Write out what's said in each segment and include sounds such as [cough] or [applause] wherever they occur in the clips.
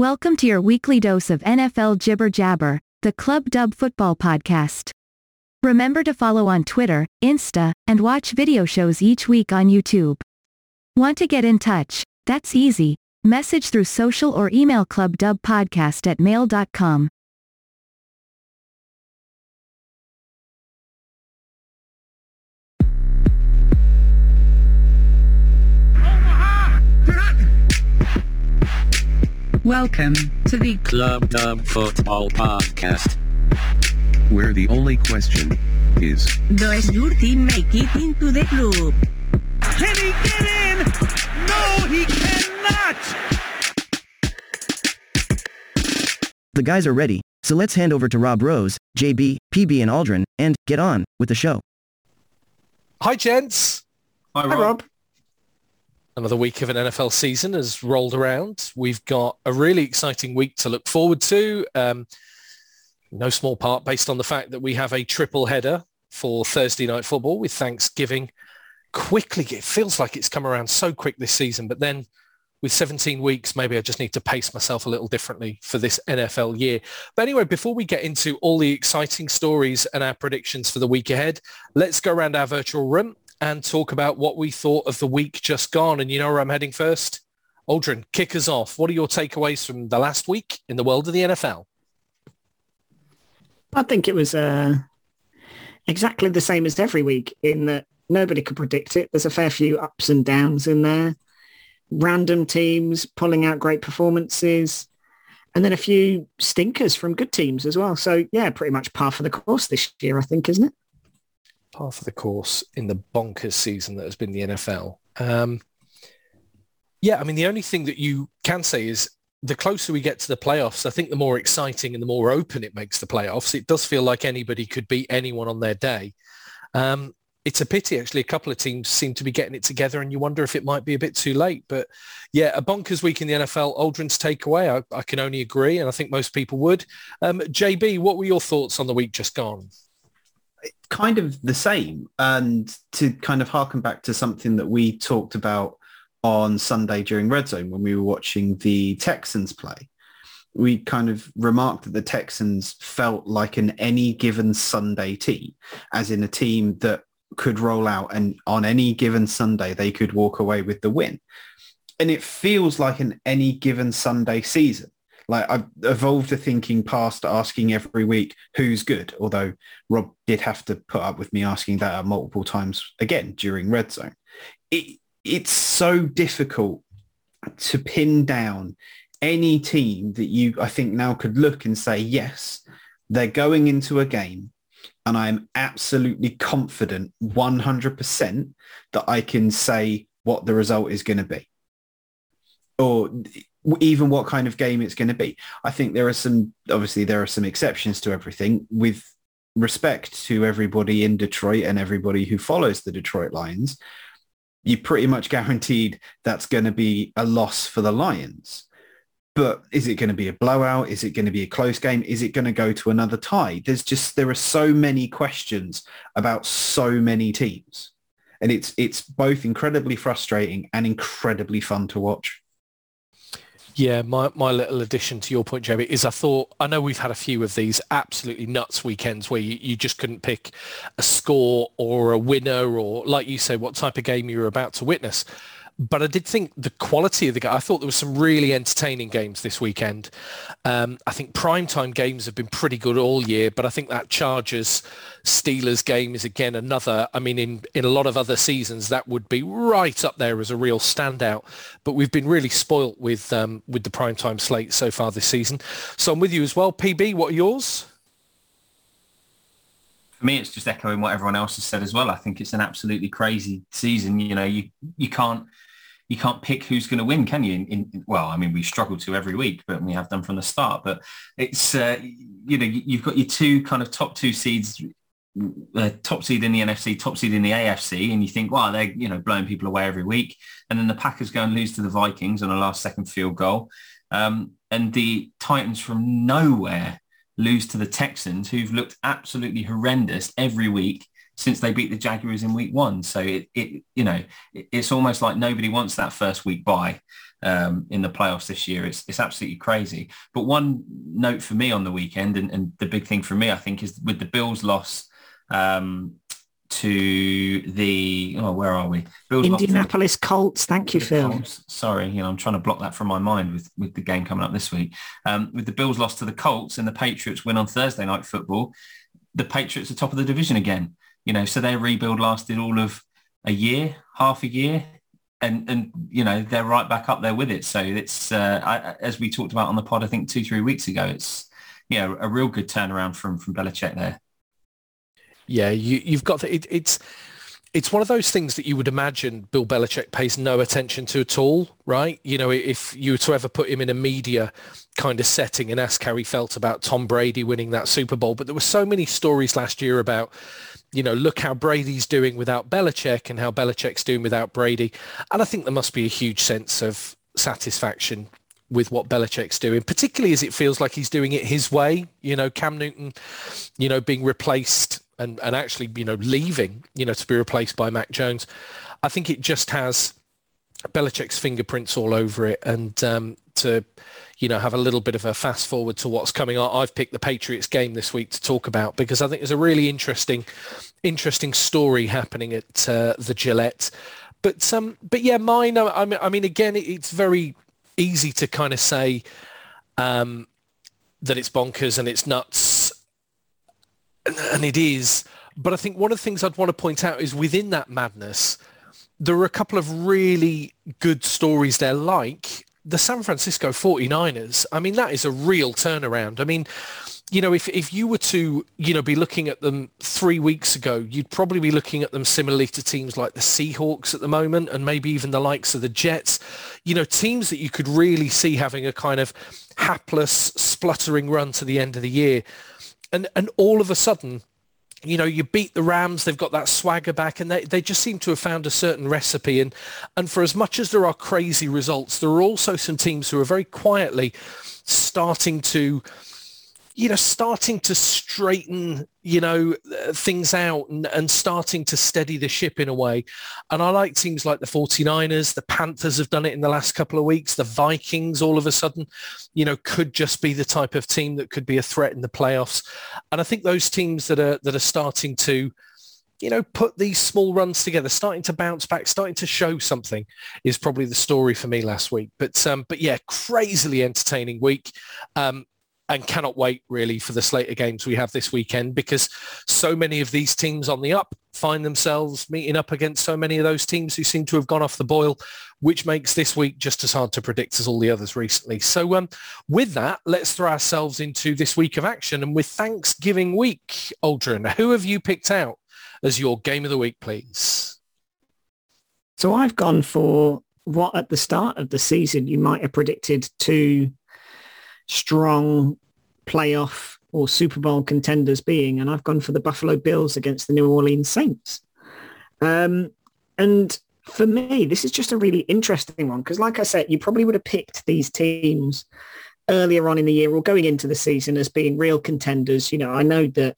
Welcome to your weekly dose of NFL Jibber Jabber, the Club Dub Football Podcast. Remember to follow on Twitter, Insta, and watch video shows each week on YouTube. Want to get in touch? That's easy. Message through social or email clubdubpodcast at mail.com. Welcome to the Club Dub Football Podcast. where the only question is Does your team make it into the club? Can he get in? No, he cannot! The guys are ready, so let's hand over to Rob Rose, JB, PB and Aldrin, and get on with the show. Hi, gents. Hi, Rob. Another week of an NFL season has rolled around. We've got a really exciting week to look forward to. Um, no small part based on the fact that we have a triple header for Thursday night football with Thanksgiving quickly. It feels like it's come around so quick this season, but then with 17 weeks, maybe I just need to pace myself a little differently for this NFL year. But anyway, before we get into all the exciting stories and our predictions for the week ahead, let's go around our virtual room and talk about what we thought of the week just gone. And you know where I'm heading first? Aldrin, kick us off. What are your takeaways from the last week in the world of the NFL? I think it was uh, exactly the same as every week in that nobody could predict it. There's a fair few ups and downs in there. Random teams pulling out great performances and then a few stinkers from good teams as well. So yeah, pretty much par for the course this year, I think, isn't it? Par for the course in the bonkers season that has been the NFL. Um, yeah, I mean, the only thing that you can say is the closer we get to the playoffs, I think the more exciting and the more open it makes the playoffs. It does feel like anybody could beat anyone on their day. Um, it's a pity, actually. A couple of teams seem to be getting it together and you wonder if it might be a bit too late. But yeah, a bonkers week in the NFL. Aldrin's takeaway, I, I can only agree, and I think most people would. Um, JB, what were your thoughts on the week just gone? Kind of the same. And to kind of harken back to something that we talked about on Sunday during Red Zone when we were watching the Texans play, we kind of remarked that the Texans felt like an any given Sunday team, as in a team that could roll out and on any given Sunday they could walk away with the win. And it feels like an any given Sunday season. Like I've evolved a thinking past asking every week who's good, although Rob did have to put up with me asking that multiple times again during Red Zone. It, it's so difficult to pin down any team that you, I think now could look and say, yes, they're going into a game and I'm absolutely confident 100% that I can say what the result is going to be. Or even what kind of game it's going to be. I think there are some, obviously there are some exceptions to everything with respect to everybody in Detroit and everybody who follows the Detroit Lions. You pretty much guaranteed that's going to be a loss for the Lions. But is it going to be a blowout? Is it going to be a close game? Is it going to go to another tie? There's just, there are so many questions about so many teams. And it's, it's both incredibly frustrating and incredibly fun to watch. Yeah, my, my little addition to your point, Jamie, is I thought, I know we've had a few of these absolutely nuts weekends where you, you just couldn't pick a score or a winner or, like you say, what type of game you were about to witness but I did think the quality of the game, I thought there was some really entertaining games this weekend. Um, I think primetime games have been pretty good all year, but I think that Chargers Steelers game is again another, I mean, in, in a lot of other seasons, that would be right up there as a real standout. But we've been really spoilt with, um, with the primetime slate so far this season. So I'm with you as well. PB, what are yours? for me, it's just echoing what everyone else has said as well. I think it's an absolutely crazy season. You know, you you can't you can't pick who's going to win, can you? In, in, well, I mean, we struggle to every week, but we have done from the start. But it's uh, you know you've got your two kind of top two seeds, uh, top seed in the NFC, top seed in the AFC, and you think, wow, they're you know blowing people away every week, and then the Packers go and lose to the Vikings on a last second field goal, um, and the Titans from nowhere lose to the Texans, who've looked absolutely horrendous every week since they beat the Jaguars in week one. So it, it you know, it, it's almost like nobody wants that first week bye um, in the playoffs this year. It's, it's absolutely crazy. But one note for me on the weekend, and, and the big thing for me, I think, is with the Bills loss um, to the, oh, where are we? Bills lost Indianapolis Colts. Thank you, Phil. Colts. Sorry, you know, I'm trying to block that from my mind with, with the game coming up this week. Um, with the Bills lost to the Colts and the Patriots win on Thursday night football, the Patriots are top of the division again. You know, so their rebuild lasted all of a year, half a year, and and you know they're right back up there with it. So it's uh, I, as we talked about on the pod, I think two three weeks ago. It's yeah, a real good turnaround from from Belichick there. Yeah, you, you've got it, it's it's one of those things that you would imagine Bill Belichick pays no attention to at all, right? You know, if you were to ever put him in a media kind of setting and ask how he felt about Tom Brady winning that Super Bowl, but there were so many stories last year about, you know, look how Brady's doing without Belichick and how Belichick's doing without Brady. And I think there must be a huge sense of satisfaction with what Belichick's doing, particularly as it feels like he's doing it his way. You know, Cam Newton, you know, being replaced and, and actually, you know, leaving, you know, to be replaced by Mac Jones. I think it just has Belichick's fingerprints all over it. And um, to, you know, have a little bit of a fast forward to what's coming on, I've picked the Patriots game this week to talk about because I think there's a really interesting, interesting story happening at uh, the Gillette. But um, but yeah, mine. I mean, I mean, again, it's very easy to kind of say um, that it's bonkers and it's nuts, and it is. But I think one of the things I'd want to point out is within that madness, there are a couple of really good stories there, like the San Francisco 49ers. I mean, that is a real turnaround. I mean, you know, if, if you were to, you know, be looking at them three weeks ago, you'd probably be looking at them similarly to teams like the Seahawks at the moment and maybe even the likes of the Jets, you know, teams that you could really see having a kind of hapless, spluttering run to the end of the year. And, and all of a sudden, you know, you beat the Rams, they've got that swagger back and they, they just seem to have found a certain recipe. And, and for as much as there are crazy results, there are also some teams who are very quietly starting to, you know, starting to straighten, you know, uh, things out and, and starting to steady the ship in a way. And I like teams like the 49ers, the Panthers have done it in the last couple of weeks. The Vikings all of a sudden, you know, could just be the type of team that could be a threat in the playoffs. And I think those teams that are, that are starting to, you know, put these small runs together, starting to bounce back, starting to show something is probably the story for me last week. But, um, but yeah, crazily entertaining week. Um, and cannot wait really for the slate of games we have this weekend because so many of these teams on the up find themselves meeting up against so many of those teams who seem to have gone off the boil, which makes this week just as hard to predict as all the others recently. So um, with that, let's throw ourselves into this week of action. And with Thanksgiving week, Aldrin, who have you picked out as your game of the week, please? So I've gone for what at the start of the season you might have predicted two strong playoff or Super Bowl contenders being, and I've gone for the Buffalo Bills against the New Orleans Saints. Um, and for me, this is just a really interesting one because, like I said, you probably would have picked these teams earlier on in the year or going into the season as being real contenders. You know, I know that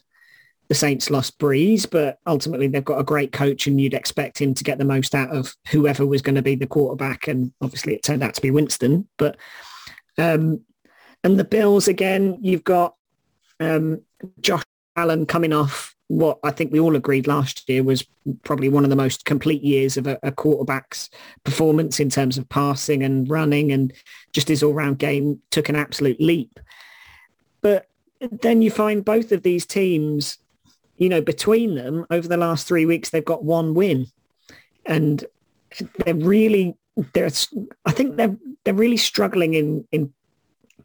the Saints lost Brees, but ultimately they've got a great coach and you'd expect him to get the most out of whoever was going to be the quarterback. And obviously it turned out to be Winston. But um, and the Bills again, you've got um, Josh Allen coming off what I think we all agreed last year was probably one of the most complete years of a, a quarterback's performance in terms of passing and running and just his all-round game took an absolute leap. But then you find both of these teams, you know, between them over the last three weeks, they've got one win and they're really, they're, I think they're, they're really struggling in, in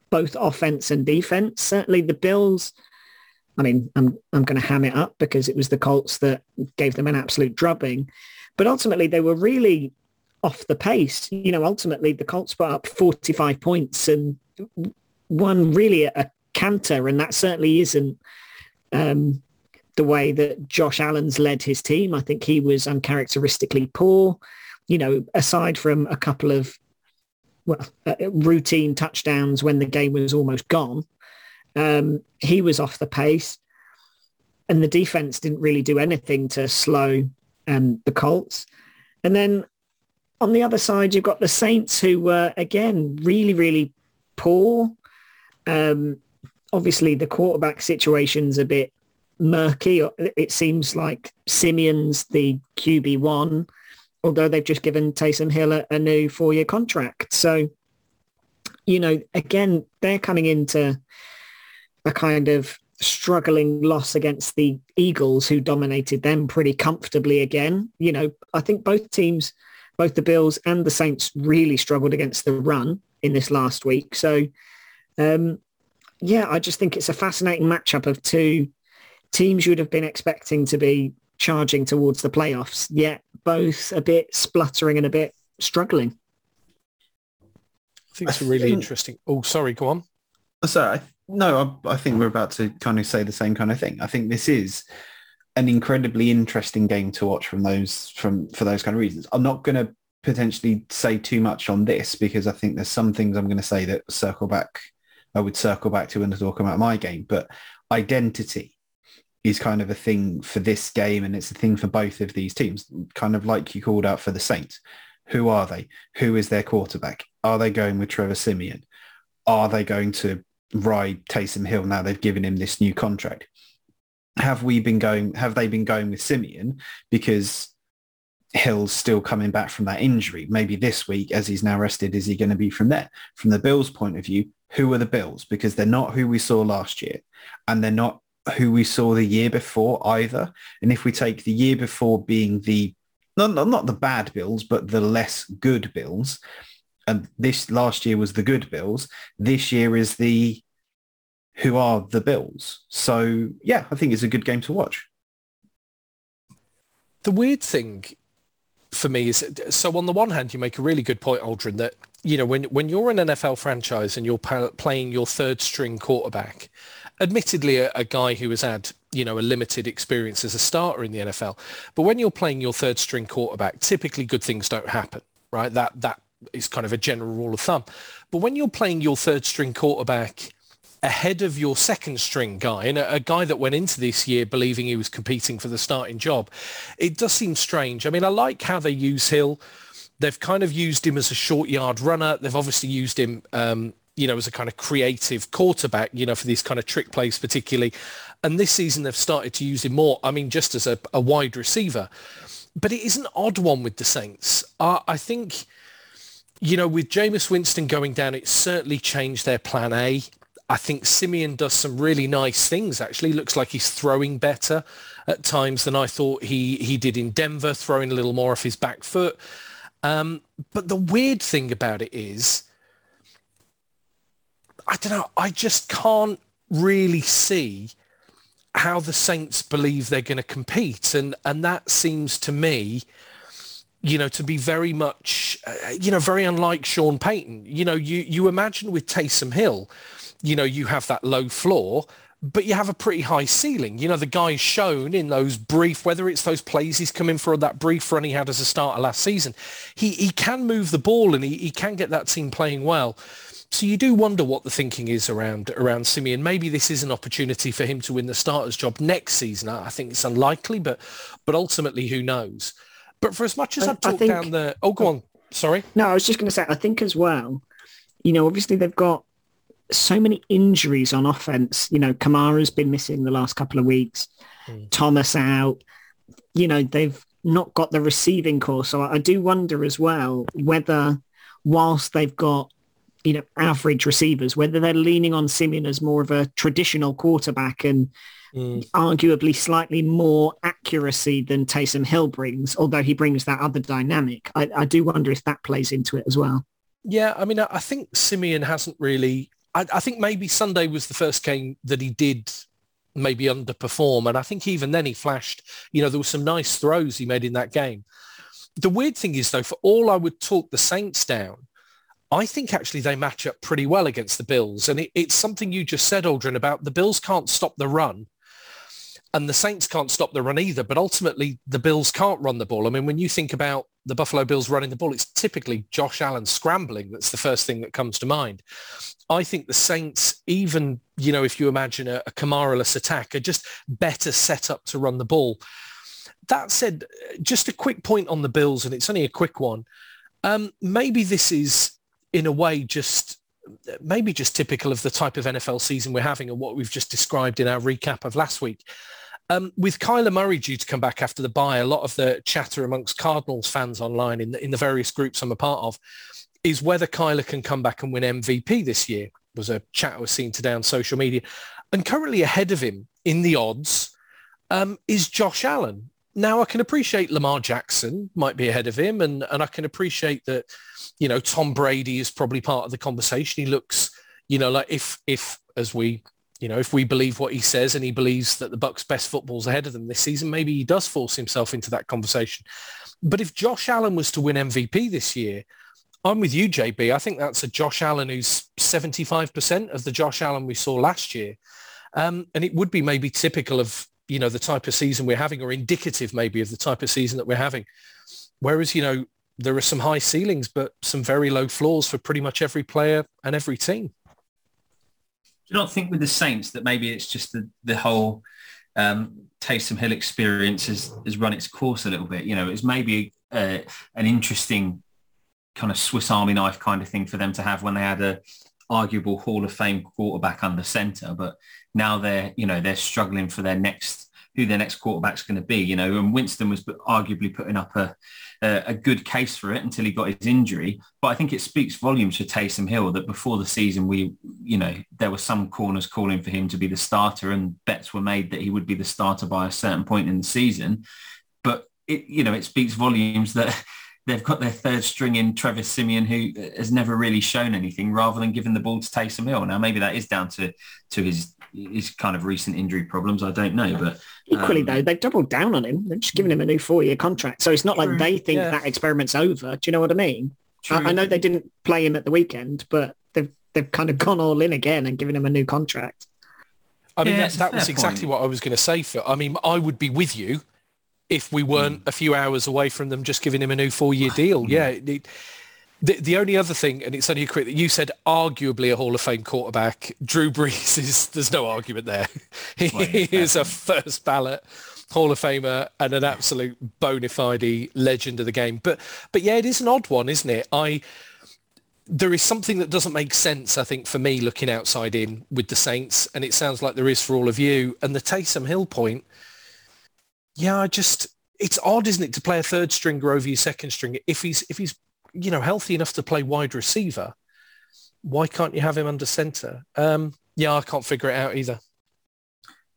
both offense and defense. Certainly the Bills, I mean, I'm, I'm going to ham it up because it was the Colts that gave them an absolute drubbing. But ultimately they were really off the pace. You know, ultimately the Colts put up 45 points and won really a canter. And that certainly isn't um, the way that Josh Allen's led his team. I think he was uncharacteristically poor. You know, aside from a couple of well, uh, routine touchdowns when the game was almost gone. Um, he was off the pace. and the defense didn't really do anything to slow um, the Colts. And then on the other side, you've got the Saints who were, again, really, really poor. Um, obviously, the quarterback situation's a bit murky. It seems like Siemian's the QB1, although they've just given Taysom Hill a, a new four-year contract. So, you know, again, they're coming into a kind of struggling loss against the Eagles, who dominated them pretty comfortably again. You know, I think both teams, both the Bills and the Saints, really struggled against the run in this last week. So, um, yeah, I just think it's a fascinating matchup of two teams you would have been expecting to be charging towards the playoffs, yet both a bit spluttering and a bit struggling. I think it's a really interesting. Oh, sorry, go on. Oh, sorry, no, I, I think we're about to kind of say the same kind of thing. I think this is an incredibly interesting game to watch from those from for those kind of reasons. I'm not going to potentially say too much on this because I think there's some things I'm going to say that circle back. I would circle back to when I talk about my game, but identity is kind of a thing for this game and it's a thing for both of these teams, kind of like you called out for the Saints. Who are they? Who is their quarterback? Are they going with Trevor Siemian? Are they going to ride Taysom Hill now they've given him this new contract? Have we been going, have they been going with Siemian because Hill's still coming back from that injury? Maybe this week, as he's now rested, is he going to be from there? From the Bills' point of view, who are the Bills? Because they're not who we saw last year and they're not who we saw the year before either. And if we take the year before being the not, not, the bad Bills, but the less good Bills, and this last year was the good Bills. This year is the who are the Bills. So yeah, I think it's a good game to watch. The weird thing for me is so on the one hand you make a really good point aldrin that you know when when you're an nfl franchise and you're playing your third string quarterback admittedly a, a, guy who has had you know a limited experience as a starter in the NFL. But when you're playing your third string quarterback, typically good things don't happen, right? That that is kind of a general rule of thumb. But when you're playing your third string quarterback ahead of your second string guy and a, a, guy that went into this year believing he was competing for the starting job, it does seem strange. I mean, I like how they use Hill. They've kind of used him as a short yard runner. They've obviously used him um, you know, as a kind of creative quarterback, you know, for these kind of trick plays particularly. And this season they've started to use him more, I mean, just as a, a wide receiver. But it is an odd one with the Saints. Uh, I think, you know, with Jameis Winston going down, it certainly changed their plan A. I think Siemian does some really nice things, actually. Looks like he's throwing better at times than I thought he, he did in Denver, throwing a little more off his back foot. Um, but the weird thing about it is I don't know. I just can't really see how the Saints believe they're going to compete, and and that seems to me, you know, to be very much, uh, you know, very unlike Sean Payton. You know, you you imagine with Taysom Hill, you know, you have that low floor. But you have a pretty high ceiling. You know, the guy's shown in those brief, whether it's those plays he's come in for that brief run he had as a starter last season, he, he can move the ball and he, he can get that team playing well. So you do wonder what the thinking is around around Siemian. Maybe this is an opportunity for him to win the starter's job next season. I think it's unlikely, but but ultimately, who knows? But for as much as I, I've talked think, down the oh, go on. Sorry. No, I was just going to say. I think as well. You know, obviously they've got so many injuries on offense. You know, Kamara's been missing the last couple of weeks. Mm. Thomas out. You know, they've not got the receiving corps. So I do wonder as well whether whilst they've got you know, average receivers, whether they're leaning on Siemian as more of a traditional quarterback and mm. arguably slightly more accuracy than Taysom Hill brings, although he brings that other dynamic. I, I do wonder if that plays into it as well. Yeah, I mean, I think Siemian hasn't really. I, I think maybe Sunday was the first game that he did maybe underperform, and I think even then he flashed. You know, there were some nice throws he made in that game. The weird thing is, though, for all I would talk the Saints down, I think actually they match up pretty well against the Bills. And it, it's something you just said, Aldrin, about the Bills can't stop the run and the Saints can't stop the run either. But ultimately, the Bills can't run the ball. I mean, when you think about the Buffalo Bills running the ball, it's typically Josh Allen scrambling. That's the first thing that comes to mind. I think the Saints, even, you know, if you imagine a, a Kamara-less attack, are just better set up to run the ball. That said, just a quick point on the Bills, and it's only a quick one. Um, maybe this is, in a way, just maybe just typical of the type of NFL season we're having and what we've just described in our recap of last week. Um, with Kyler Murray due to come back after the bye, a lot of the chatter amongst Cardinals fans online in the, in the various groups I'm a part of is whether Kyler can come back and win MVP this year. Was a chat I was seeing today on social media. And currently ahead of him in the odds um, is Josh Allen. Now I can appreciate Lamar Jackson might be ahead of him and, and I can appreciate that, you know, Tom Brady is probably part of the conversation. He looks, you know, like if, if as we, you know, if we believe what he says and he believes that the Bucs best football's ahead of them this season, maybe he does force himself into that conversation. But if Josh Allen was to win MVP this year, I'm with you, JB. I think that's a Josh Allen who's 75% of the Josh Allen we saw last year. Um, and it would be maybe typical of, you know, the type of season we're having or indicative maybe of the type of season that we're having. Whereas, you know, there are some high ceilings, but some very low floors for pretty much every player and every team. Do you not think with the Saints that maybe it's just the, the whole um, Taysom Hill experience has, has run its course a little bit? You know, it's maybe uh, an interesting kind of Swiss Army knife kind of thing for them to have when they had a arguable Hall of Fame quarterback under center, but now they're you know they're struggling for their next who their next quarterback's going to be. You know, and Winston was arguably putting up a a good case for it until he got his injury. But I think it speaks volumes for Taysom Hill that before the season we you know there were some corners calling for him to be the starter, and bets were made that he would be the starter by a certain point in the season. But it you know it speaks volumes that [laughs] they've got their third string in Travis Siemian, who has never really shown anything, rather than giving the ball to Taysom Hill. Now, maybe that is down to to his his kind of recent injury problems. I don't know, but equally um, though, they've doubled down on him. They've just given him a new four year contract, so it's not true. like they think yeah. that experiment's over. Do you know what I mean? I, I know they didn't play him at the weekend, but they've they've kind of gone all in again and given him a new contract. I mean, yeah, that, that was exactly point. what I was going to say. For I mean, I would be with you if we weren't mm. a few hours away from them just giving him a new four-year [sighs] deal. yeah. It, the, the only other thing, and it's only a quick, that you said arguably a Hall of Fame quarterback. Drew Brees [laughs] is, there's no argument there. [laughs] he well, is a first ballot Hall of Famer and an absolute bona fide legend of the game. But, but yeah, it is an odd one, isn't it? I, there is something that doesn't make sense, I think, for me looking outside in with the Saints, and it sounds like there is for all of you. And the Taysom Hill point, yeah, I just it's odd, isn't it, to play a third stringer over your second stringer if he's if he's you know healthy enough to play wide receiver. Why can't you have him under center? Um, yeah, I can't figure it out either.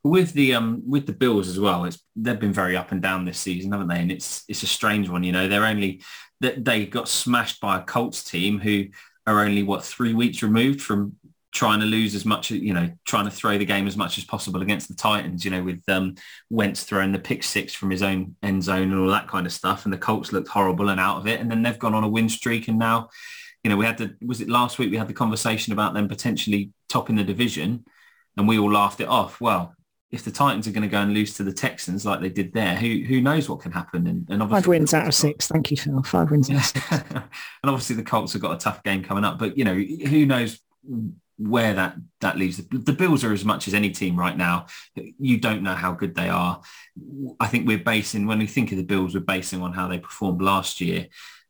With the um with the Bills as well, it's they've been very up and down this season, haven't they? And it's it's a strange one. You know, they're only that they got smashed by a Colts team who are only what three weeks removed from trying to lose as much, you know, trying to throw the game as much as possible against the Titans, you know, with um, Wentz throwing the pick six from his own end zone and all that kind of stuff. And the Colts looked horrible and out of it. And then they've gone on a win streak. And now, you know, we had the, was it last week we had the conversation about them potentially topping the division and we all laughed it off. Well, if the Titans are going to go and lose to the Texans like they did there, who who knows what can happen? And, and obviously five wins out of six. Thank you, Phil. Five wins out of six. [laughs] and obviously the Colts have got a tough game coming up, but you know who knows where that that leaves the Bills are as much as any team right now. You don't know how good they are. I think we're basing when we think of the Bills, we're basing on how they performed last year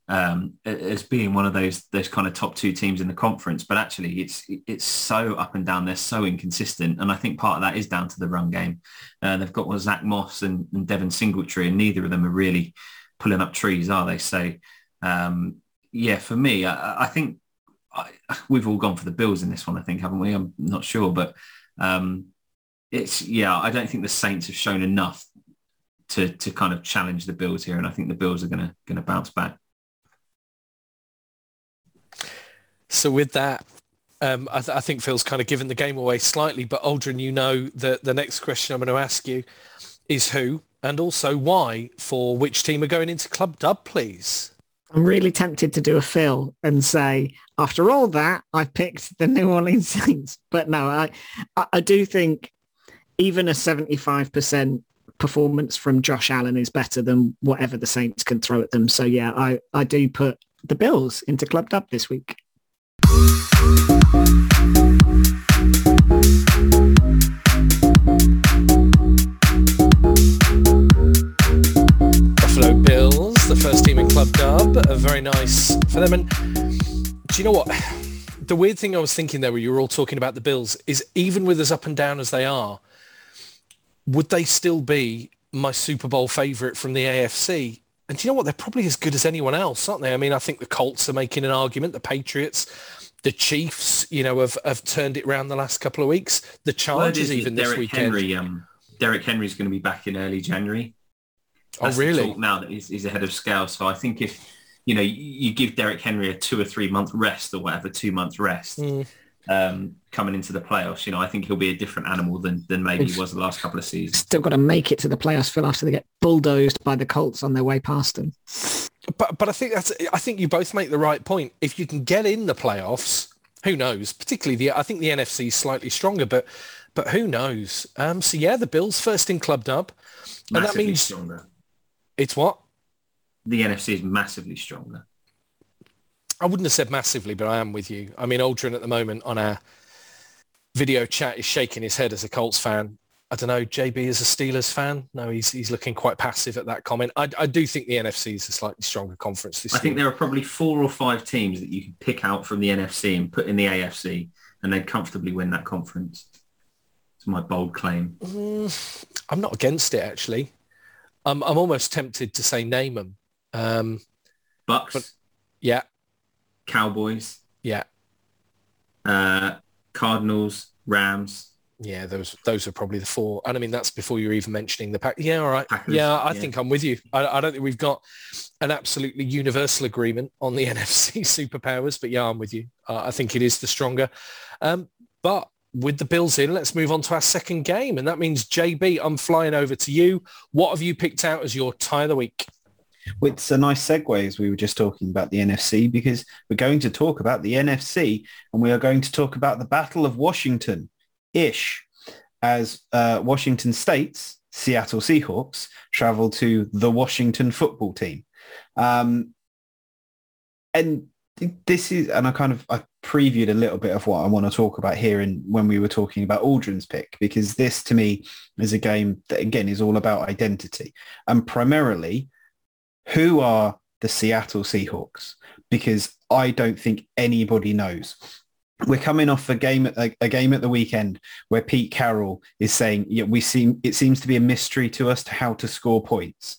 um, as being one of those those kind of top two teams in the conference. But actually, it's it's so up and down. They're so inconsistent, and I think part of that is down to the run game. Uh, they've got well, Zach Moss and, and Devin Singletary, and neither of them are really pulling up trees, are they? So. Um, yeah, for me, I, I think I, we've all gone for the Bills in this one, I think, haven't we? I'm not sure, but um, it's yeah. I don't think the Saints have shown enough to to kind of challenge the Bills here, and I think the Bills are going to going to bounce back. So with that, um, I, th- I, think Phil's kind of given the game away slightly, but Aldrin, you know that the next question I'm going to ask you is who and also why for which team are going into Club Dub, please. I'm really tempted to do a Phil and say, after all that, I picked the New Orleans [laughs] Saints. But no, I, I do think even a 75% performance from Josh Allen is better than whatever the Saints can throw at them. So yeah, I, I do put the Bills into Club Dub this week. Team in Club Dub, a very nice for them. And do you know what? The weird thing I was thinking there, where you were all talking about the Bills, is even with as up and down as they are, would they still be my Super Bowl favourite from the AFC? And do you know what? They're probably as good as anyone else, aren't they? I mean, I think the Colts are making an argument. The Patriots, the Chiefs, you know, have, have turned it around the last couple of weeks. The Chargers is even that this weekend. Henry, um, Derrick Henry's going to be back in early January. Oh, That's the really? talk now that he's, he's ahead of scale. So I think if you know you, you give Derrick Henry a two or three month rest or whatever, two month rest Mm. um, coming into the playoffs, you know I think he'll be a different animal than than maybe he was the last couple of seasons. Still got to make it to the playoffs, Phil, after they get bulldozed by the Colts on their way past them. But but I think that's I think you both make the right point. If you can get in the playoffs, who knows? Particularly the I think the NFC is slightly stronger, but but who knows? Um, so yeah, the Bills first in club dub, and that means stronger. It's what The NFC is massively stronger. I wouldn't have said massively, but I am with you. I mean, Aldrin at the moment on our video chat is shaking his head as a Colts fan. I don't know, JB is a Steelers fan. No, he's he's looking quite passive at that comment. I, I do think the NFC is a slightly stronger conference this I year. think there are probably four or five teams that you can pick out from the NFC and put in the AFC, and they'd comfortably win that conference. It's my bold claim. Mm, I'm not against it actually. I'm I'm almost tempted to say name them. Um, Bucs, But- yeah, Cowboys, yeah, uh, Cardinals, Rams. yeah. Those those are probably the four. And I mean that's before you're even mentioning the pack. Yeah, all right. Packers, yeah, I yeah. think I'm with you. I, I don't think we've got an absolutely universal agreement on the [laughs] NFC superpowers, but yeah, I'm with you. Uh, I think it is the stronger. Um, but with the Bills in, let's move on to our second game, and that means JB. I'm flying over to you. What have you picked out as your tie of the week? It's a nice segue as we were just talking about the NFC because we're going to talk about the NFC and we are going to talk about the Battle of Washington-ish as uh, Washington State's Seattle Seahawks travel to the Washington football team. Um, and this is, and I kind of, I previewed a little bit of what I want to talk about here in when we were talking about Aldrin's pick, because this to me is a game that again is all about identity and primarily who are the Seattle Seahawks? Because I don't think anybody knows. We're coming off a game at a, a game at the weekend where Pete Carroll is saying, "Yeah, we seem it seems to be a mystery to us to how to score points."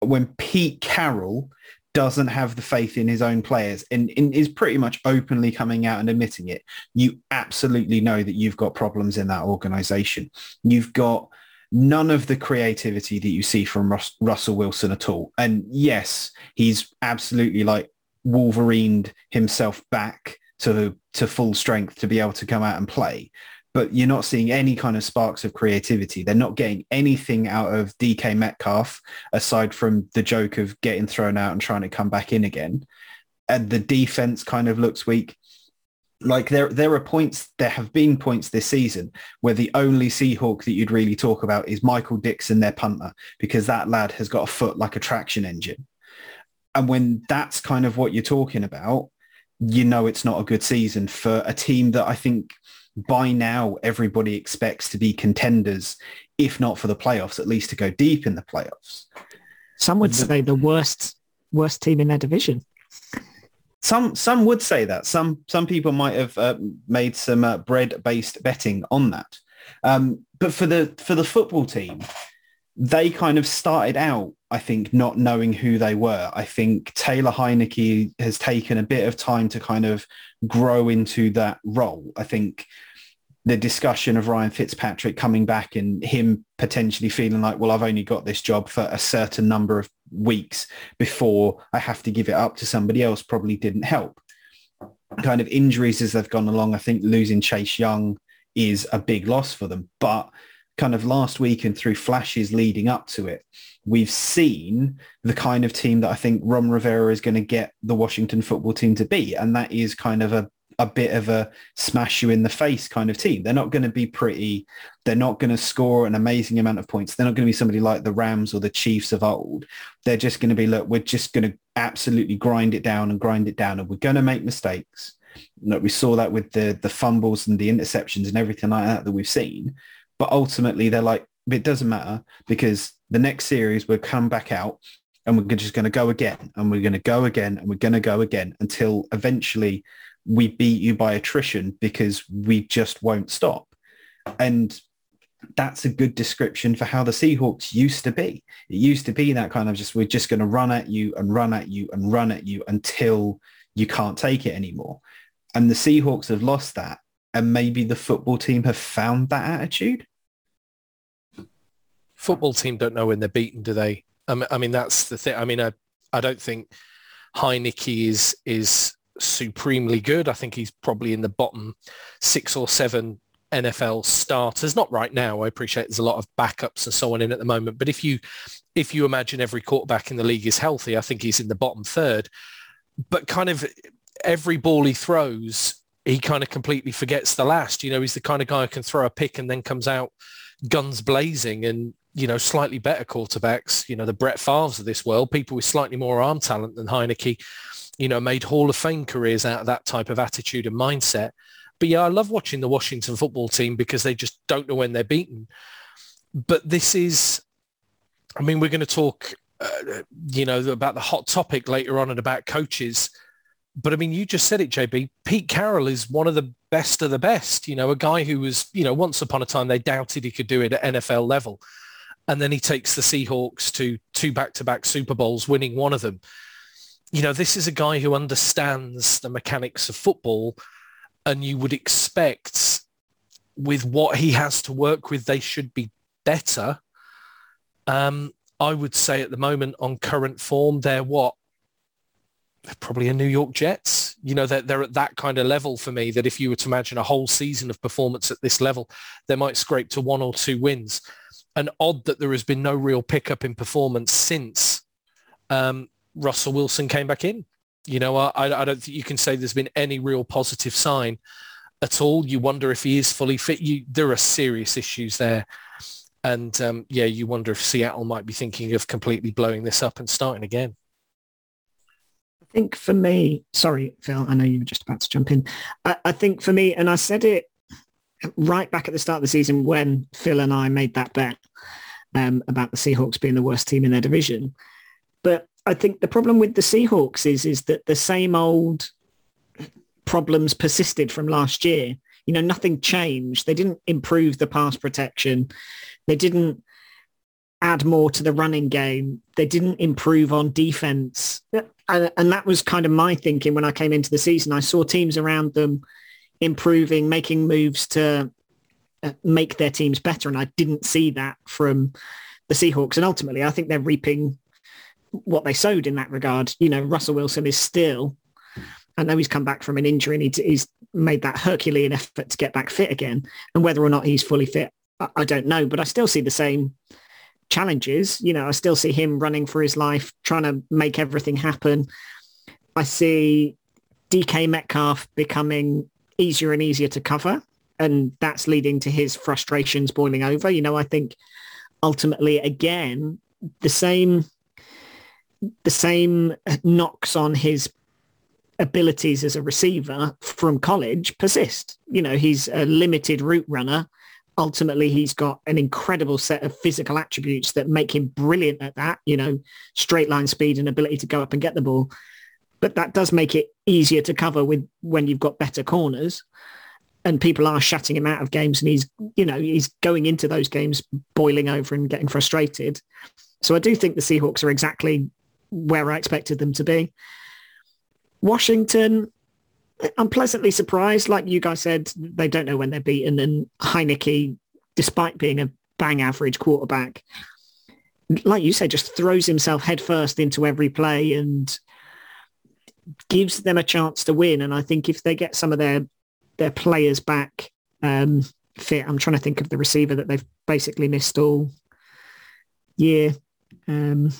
When Pete Carroll doesn't have the faith in his own players and, and is pretty much openly coming out and admitting it, you absolutely know that you've got problems in that organization. You've got none of the creativity that you see from Rus- Russell Wilson at all. And yes, he's absolutely like Wolverined himself back to to full strength to be able to come out and play. But you're not seeing any kind of sparks of creativity. They're not getting anything out of DK Metcalf aside from the joke of getting thrown out and trying to come back in again. And the defense kind of looks weak like there there are points there have been points this season where the only Seahawk that you'd really talk about is Michael Dickson their punter because that lad has got a foot like a traction engine and when that's kind of what you're talking about you know it's not a good season for a team that I think by now everybody expects to be contenders if not for the playoffs at least to go deep in the playoffs Some would say the worst worst team in their division. Some some would say that. Some some people might have uh, made some uh, bread-based betting on that. Um, but for the for the football team, they kind of started out, I think, not knowing who they were. I think Taylor Heinicke has taken a bit of time to kind of grow into that role. I think the discussion of Ryan Fitzpatrick coming back and him potentially feeling like, well, I've only got this job for a certain number of weeks before I have to give it up to somebody else probably didn't help. Kind of injuries as they've gone along, I think losing Chase Young is a big loss for them. But kind of last week and through flashes leading up to it, we've seen the kind of team that I think Ron Rivera is going to get the Washington football team to be. And that is kind of a, a bit of a smash you in the face kind of team. They're not going to be pretty. They're not going to score an amazing amount of points. They're not going to be somebody like the Rams or the Chiefs of old. They're just going to be, look, we're just going to absolutely grind it down and grind it down. And we're going to make mistakes. Look, we saw that with the, the fumbles and the interceptions and everything like that that we've seen. But ultimately, they're like, it doesn't matter because the next series we'll come back out and we're just going to go again and we're going to go again and we're going to go again until eventually we beat you by attrition because we just won't stop. And that's a good description for how the Seahawks used to be. It used to be that kind of just, we're just going to run at you and run at you and run at you until you can't take it anymore. And the Seahawks have lost that. And maybe the football team have found that attitude. Football team don't know when they're beaten, do they? I mean, I mean that's the thing. I mean, I, I don't think Heinicke is is supremely good. I think he's probably in the bottom six or seven NFL starters. Not right now. I appreciate there's a lot of backups and so on in at the moment. But if you if you imagine every quarterback in the league is healthy, I think he's in the bottom third. But kind of every ball he throws, he kind of completely forgets the last. You know, he's the kind of guy who can throw a pick and then comes out guns blazing and you know, slightly better quarterbacks, you know, the Brett Favres of this world, people with slightly more arm talent than Heinicke, you know, made Hall of Fame careers out of that type of attitude and mindset. But yeah, I love watching the Washington football team because they just don't know when they're beaten. But this is, I mean, we're going to talk, uh, you know, about the hot topic later on and about coaches. But I mean, you just said it, JB. Pete Carroll is one of the best of the best. You know, a guy who was, you know, once upon a time they doubted he could do it at NFL level. And then he takes the Seahawks to two back-to-back Super Bowls, winning one of them you know, this is a guy who understands the mechanics of football and you would expect with what he has to work with, they should be better. Um, I would say at the moment on current form, they're what? They're probably a New York Jets. You know, they're, they're at that kind of level for me that if you were to imagine a whole season of performance at this level, they might scrape to one or two wins. And odd that there has been no real pickup in performance since um, Russell Wilson came back in. You know, I, I don't think you can say there's been any real positive sign at all. You wonder if he is fully fit. You, there are serious issues there. And um, yeah, you wonder if Seattle might be thinking of completely blowing this up and starting again. I think for me, sorry, Phil, I know you were just about to jump in. I, I think for me, and I said it right back at the start of the season when Phil and I made that bet um, about the Seahawks being the worst team in their division. But I think the problem with the Seahawks is is that the same old problems persisted from last year. You know, nothing changed. They didn't improve the pass protection. They didn't add more to the running game. They didn't improve on defense. And, and that was kind of my thinking when I came into the season. I saw teams around them improving, making moves to uh, make their teams better. And I didn't see that from the Seahawks. And ultimately, I think they're reaping what they sowed in that regard. You know, Russell Wilson is still, I know he's come back from an injury and he's made that Herculean effort to get back fit again. And whether or not he's fully fit, I don't know, but I still see the same challenges. You know, I still see him running for his life, trying to make everything happen. I see DK Metcalf becoming easier and easier to cover. And that's leading to his frustrations boiling over. You know, I think ultimately, again, the same the same knocks on his abilities as a receiver from college persist. You know, he's a limited route runner. Ultimately, he's got an incredible set of physical attributes that make him brilliant at that, you know, straight line speed and ability to go up and get the ball. But that does make it easier to cover with when you've got better corners and people are shutting him out of games and he's, you know, he's going into those games boiling over and getting frustrated. So I do think the Seahawks are exactly where I expected them to be. Washington, I'm pleasantly surprised. Like you guys said, they don't know when they're beaten. And Heinicke, despite being a bang average quarterback, like you said, just throws himself headfirst into every play and gives them a chance to win. And I think if they get some of their their players back um, fit, I'm trying to think of the receiver that they've basically missed all year. Um,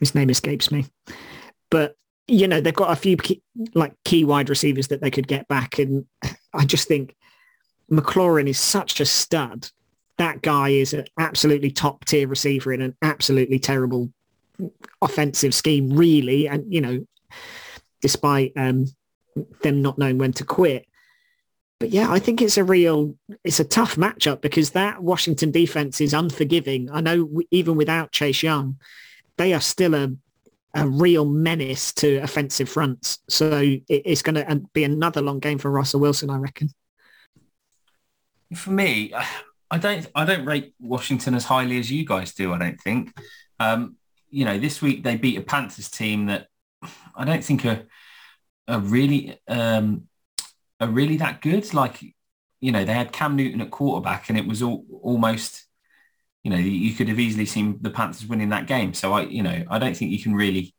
his name escapes me. But you know, they've got a few key, like key wide receivers that they could get back. And I just think McLaurin is such a stud. That guy is an absolutely top tier receiver in an absolutely terrible offensive scheme, really. And, you know, despite um, them not knowing when to quit. But yeah, I think it's a real, it's a tough matchup because that Washington defense is unforgiving. I know even without Chase Young, they are still a, a real menace to offensive fronts. So it, it's going to be another long game for Russell Wilson, I reckon. For me, I don't I don't rate Washington as highly as you guys do. I don't think. Um, you know, this week they beat a Panthers team that I don't think are are really um, are really that good. Like, you know, they had Cam Newton at quarterback, and it was all, almost, you know, you could have easily seen the Panthers winning that game. So I, you know, I don't think you can really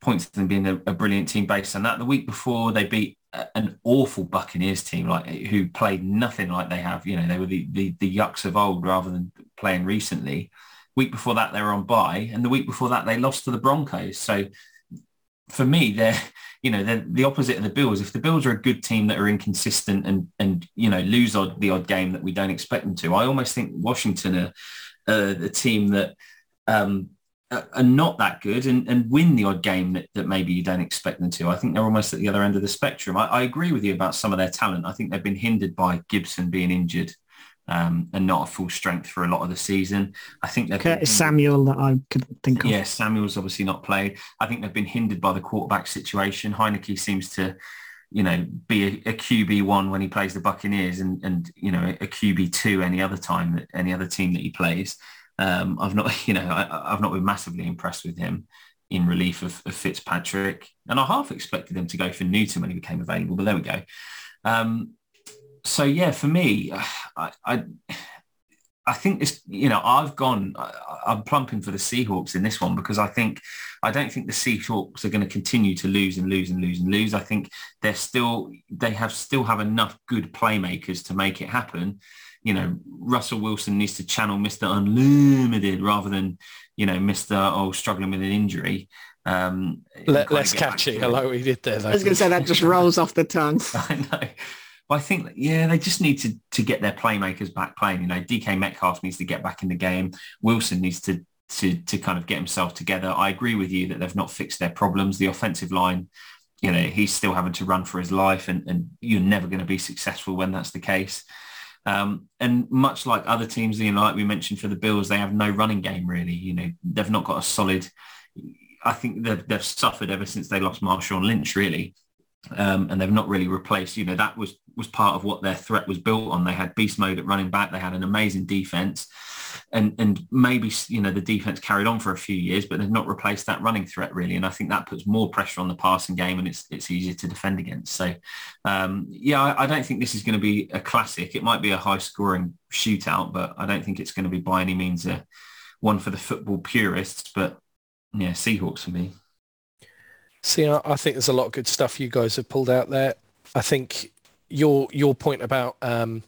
point to them being a, a brilliant team based on that. The week before, they beat an awful Buccaneers team, like who played nothing like they have. You know, they were the, the, the yucks of old rather than playing recently. Week before that, they were on bye, and the week before that, they lost to the Broncos. So for me, they're you know they're the opposite of the Bills. If the Bills are a good team that are inconsistent and and you know lose odd the odd game that we don't expect them to, I almost think Washington are the team that um, are not that good and, and win the odd game that, that maybe you don't expect them to. I think they're almost at the other end of the spectrum. I, I agree with you about some of their talent. I think they've been hindered by Gibson being injured um, and not a full strength for a lot of the season. I think they've Curtis Samuel that I could think of. Yeah, Samuel's obviously not played. I think they've been hindered by the quarterback situation. Heinicke seems to, you know, be a, a QB one when he plays the Buccaneers and and you know a QB two any other time that any other team that he plays. Um, I've not, [laughs] you know, I, have not been massively impressed with him in relief of, of, Fitzpatrick, and I half expected him to go for Newton when he became available, but there we go. Um, so yeah, for me, [sighs] I, I, I think this, you know, I've gone, I, I'm plumping for the Seahawks in this one because I think, I don't think the Seahawks are going to continue to lose and lose and lose and lose. I think they're still, they have still have enough good playmakers to make it happen you know, Russell Wilson needs to channel Mr. Unlimited rather than, you know, Mr. Oh, struggling with an injury. Um, Let, us catchy. Hello, he did there. Though. I was going to say that just rolls off the tongue. [laughs] I know. But I think, yeah, they just need to to get their playmakers back playing. You know, DK Metcalf needs to get back in the game. Wilson needs to to to kind of get himself together. I agree with you that they've not fixed their problems. The offensive line, you know, he's still having to run for his life, and, and you're never going to be successful when that's the case. Um, and much like other teams, you know, like we mentioned for the Bills, they have no running game really. You know, they've not got a solid. I think they've, they've suffered ever since they lost Marshawn Lynch, really, um, and they've not really replaced. You know, that was was part of what their threat was built on. They had beast mode at running back. They had an amazing defense, and and maybe you know the defense carried on for a few years, but they've not replaced that running threat really. And I think that puts more pressure on the passing game, and it's it's easier to defend against. So um, yeah, I, I, don't think this is going to be a classic. It might be a high scoring shootout, but I don't think it's going to be by any means a one for the football purists. But yeah, Seahawks for me. See, I think there's a lot of good stuff you guys have pulled out there. I think your your point about um,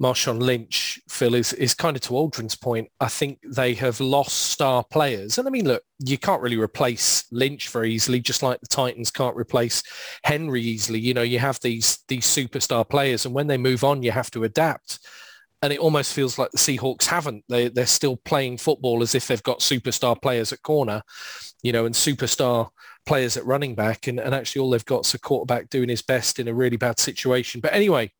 Marshawn Lynch, Phil, is, is kind of to Aldrin's point. I think they have lost star players. And I mean, look, you can't really replace Lynch very easily, just like the Titans can't replace Henry easily. You know, you have these these superstar players and when they move on, you have to adapt. And it almost feels like the Seahawks haven't. They, they're still playing football as if they've got superstar players at corner, you know, and superstar players at running back. And, and actually all they've got is a quarterback doing his best in a really bad situation. But anyway,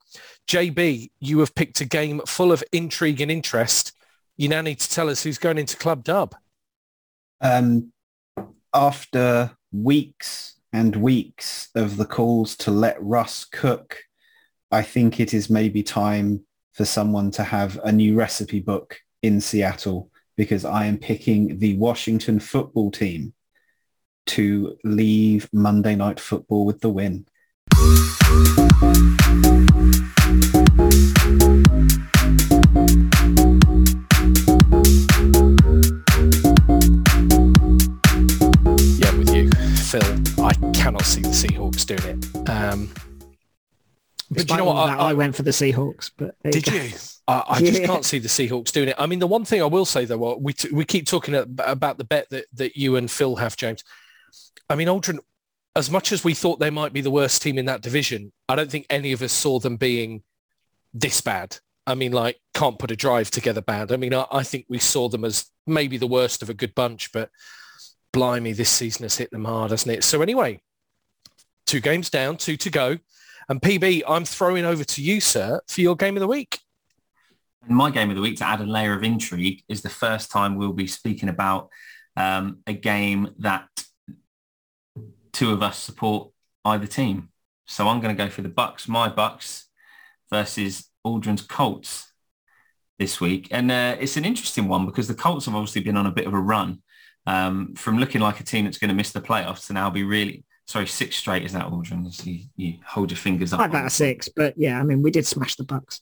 JB, you have picked a game full of intrigue and interest. You now need to tell us who's going into Club Dub. Um, after weeks and weeks of the calls to let Russ cook, I think it is maybe time for someone to have a new recipe book in Seattle because I am picking the Washington football team to leave Monday Night Football with the win. Yeah, with you, Phil. I cannot see the Seahawks doing it. Um, but you know what? I, I, went for the Seahawks, but did you? I, I just can't see the Seahawks doing it. I mean, the one thing I will say though, we t- we keep talking about the bet that that you and Phil have, James. I mean, Aldrin, as much as we thought they might be the worst team in that division, I don't think any of us saw them being this bad. I mean, like, can't put a drive together bad. I mean, I, I think we saw them as maybe the worst of a good bunch, but blimey, this season has hit them hard, hasn't it? So anyway, two games down, two to go. And PB, I'm throwing over to you, sir, for your game of the week. My game of the week, to add a layer of intrigue, is the first time we'll be speaking about um, a game that two of us support either team. So I'm going to go for the Bucks, my Bucks, versus Aldrin's Colts this week. And uh, it's an interesting one because the Colts have obviously been on a bit of a run um, from looking like a team that's going to miss the playoffs to now be really, sorry, six straight is that Aldrin? You, you hold your fingers up. Five out of six, but yeah, I mean, we did smash the Bucks.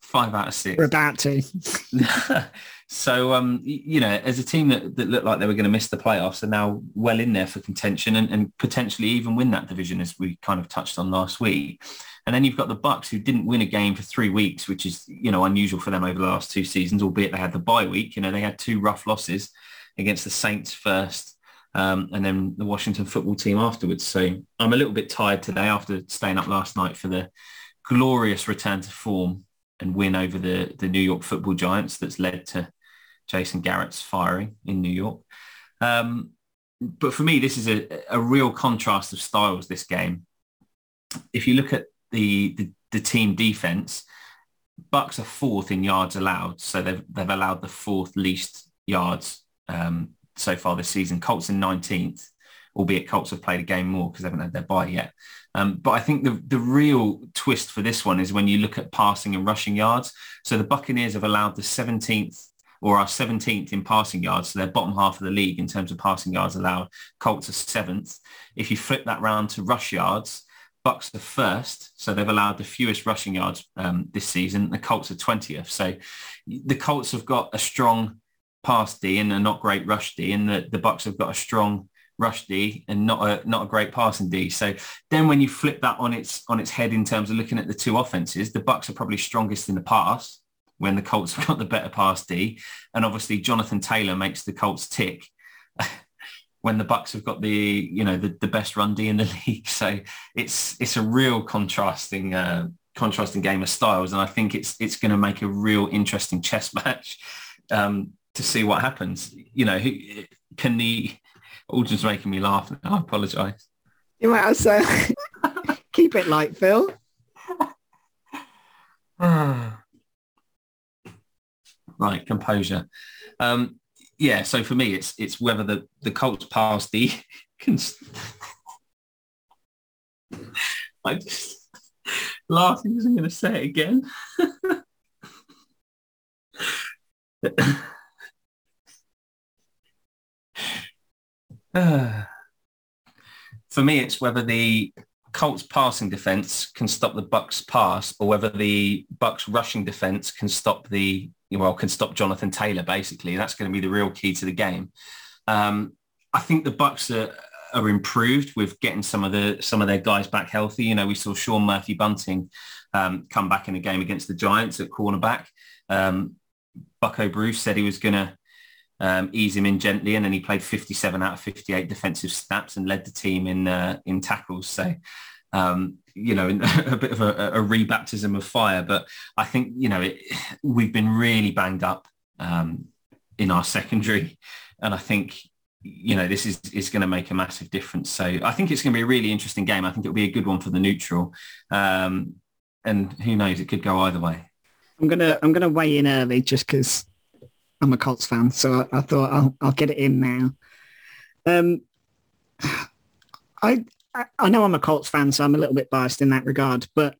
Five out of six. We're about to. [laughs] so, um, you know, as a team that, that looked like they were going to miss the playoffs are now well in there for contention and, and potentially even win that division as we kind of touched on last week. And then you've got the Bucks who didn't win a game for three weeks, which is, you know, unusual for them over the last two seasons, albeit they had the bye week. You know, they had two rough losses against the Saints first um, and then the Washington football team afterwards. So I'm a little bit tired today after staying up last night for the glorious return to form and win over the, the New York football giants that's led to Jason Garrett's firing in New York. Um, but for me, this is a, a real contrast of styles, this game. If you look at the, the, the team defense, Bucks are fourth in yards allowed. So they've, they've allowed the fourth least yards um, so far this season. Colts in 19th, albeit Colts have played a game more because they haven't had their bye yet. Um, but I think the, the real twist for this one is when you look at passing and rushing yards. So the Buccaneers have allowed the 17th or are 17th in passing yards. So they're bottom half of the league in terms of passing yards allowed. Colts are seventh. If you flip that round to rush yards, Bucks are first, so they've allowed the fewest rushing yards um, this season. The Colts are 20th. So the Colts have got a strong pass D and a not great rush D, and the, the Bucks have got a strong rush D and not a not a great passing D. So then when you flip that on its on its head in terms of looking at the two offenses, the Bucks are probably strongest in the pass when the Colts [laughs] have got the better pass D. And obviously Jonathan Taylor makes the Colts tick [laughs] when the Bucks have got the you know the, the best run D in the [laughs] league. So it's it's a real contrasting uh, contrasting game of styles, and I think it's it's going to make a real interesting chess match. Um, to see what happens. You know, who can the Aldrin's making me laugh. Now. I apologise. You might said, [laughs] keep it light, Phil. [sighs] right, composure. Um, yeah, so for me, it's it's whether the the Colts pass the. [laughs] can. [laughs] I just laughing because I'm going to say it again. [sighs] For me, it's whether the Colts passing defense can stop the Bucks pass or whether the Bucks rushing defense can stop the well can stop Jonathan Taylor basically. That's going to be the real key to the game. Um, I think the Bucks are, are improved with getting some of the some of their guys back healthy. You know we saw Sean Murphy Bunting um, come back in a game against the Giants at cornerback. Um, Bucko Bruce said he was going to um, ease him in gently, and then he played 57 out of 58 defensive snaps and led the team in uh, in tackles. So, um, you know, [laughs] a bit of a, a, rebaptism of fire. But I think you know it, we've been really banged up um, in our secondary, and I think you know this is is going to make a massive difference. So I think it's going to be a really interesting game. I think it'll be a good one for the neutral, um, and who knows, it could go either way. I'm gonna I'm gonna weigh in early just because I'm a Colts fan, so I, I thought I'll, I'll get it in now. Um, I I know I'm a Colts fan, so I'm a little bit biased in that regard, but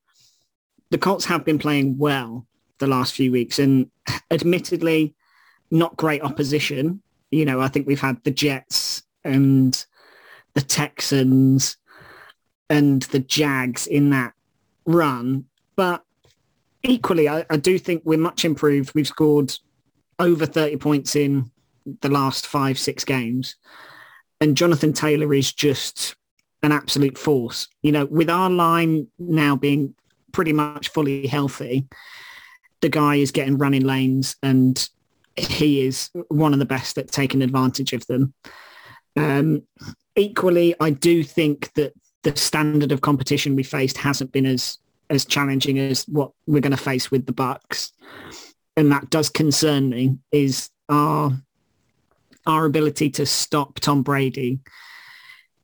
the Colts have been playing well the last few weeks, and admittedly, not great opposition. You know, I think we've had the Jets and the Texans and the Jags in that run, but equally, I, I do think we're much improved. We've scored over 30 points in the last five, six games. And Jonathan Taylor is just an absolute force. You know, with our line now being pretty much fully healthy, the guy is getting running lanes and he is one of the best at taking advantage of them. Um, equally, I do think that the standard of competition we faced hasn't been as as challenging as what we're going to face with the Bucks, and that does concern me. Is our our ability to stop Tom Brady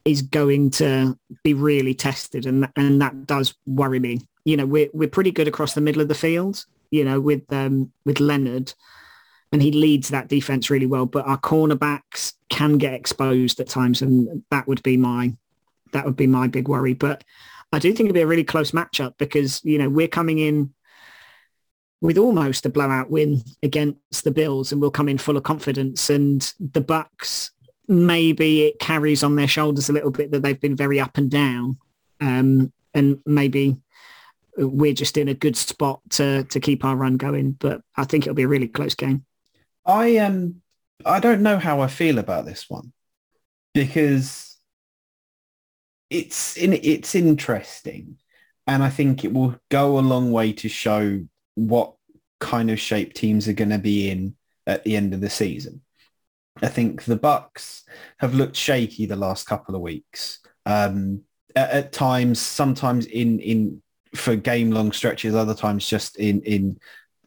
is going to be really tested, and and that does worry me. You know, we're we're pretty good across the middle of the field. You know, with um, with Leonard, and he leads that defense really well. But our cornerbacks can get exposed at times, and that would be my that would be my big worry. But I do think it'd be a really close matchup because you know we're coming in with almost a blowout win against the Bills, and we'll come in full of confidence. And the Bucks, maybe it carries on their shoulders a little bit that they've been very up and down, um, and maybe we're just in a good spot to to keep our run going. But I think it'll be a really close game. I um I don't know how I feel about this one because it's in it's interesting and I think it will go a long way to show what kind of shape teams are going to be in at the end of the season. I think the Bucks have looked shaky the last couple of weeks. Um, at, at times, sometimes in in for game long stretches, other times just in in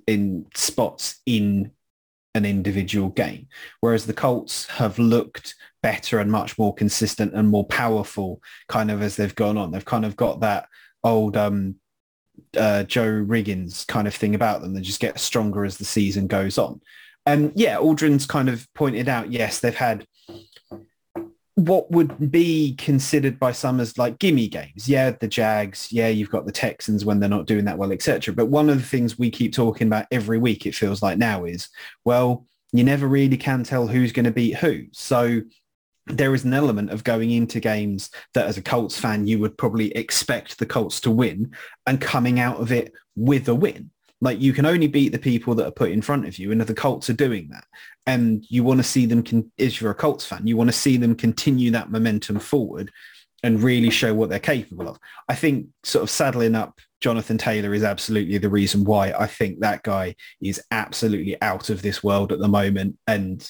in spots in an individual game. Whereas the Colts have looked better and much more consistent and more powerful kind of as they've gone on. They've kind of got that old um, uh, Joe Riggins kind of thing about them. They just get stronger as the season goes on. And yeah, Aldrin's kind of pointed out, yes, they've had what would be considered by some as like gimme games. Yeah, the Jags. Yeah, you've got the Texans when they're not doing that well, etc. But one of the things we keep talking about every week, it feels like now, is well, you never really can tell who's going to beat who. So there is an element of going into games that as a Colts fan you would probably expect the Colts to win and coming out of it with a win. Like you can only beat the people that are put in front of you, and the Colts are doing that, and you want to see them, con- if you're a Colts fan, you want to see them continue that momentum forward and really show what they're capable of. I think sort of saddling up Jonathan Taylor is absolutely the reason why I think that guy is absolutely out of this world at the moment, and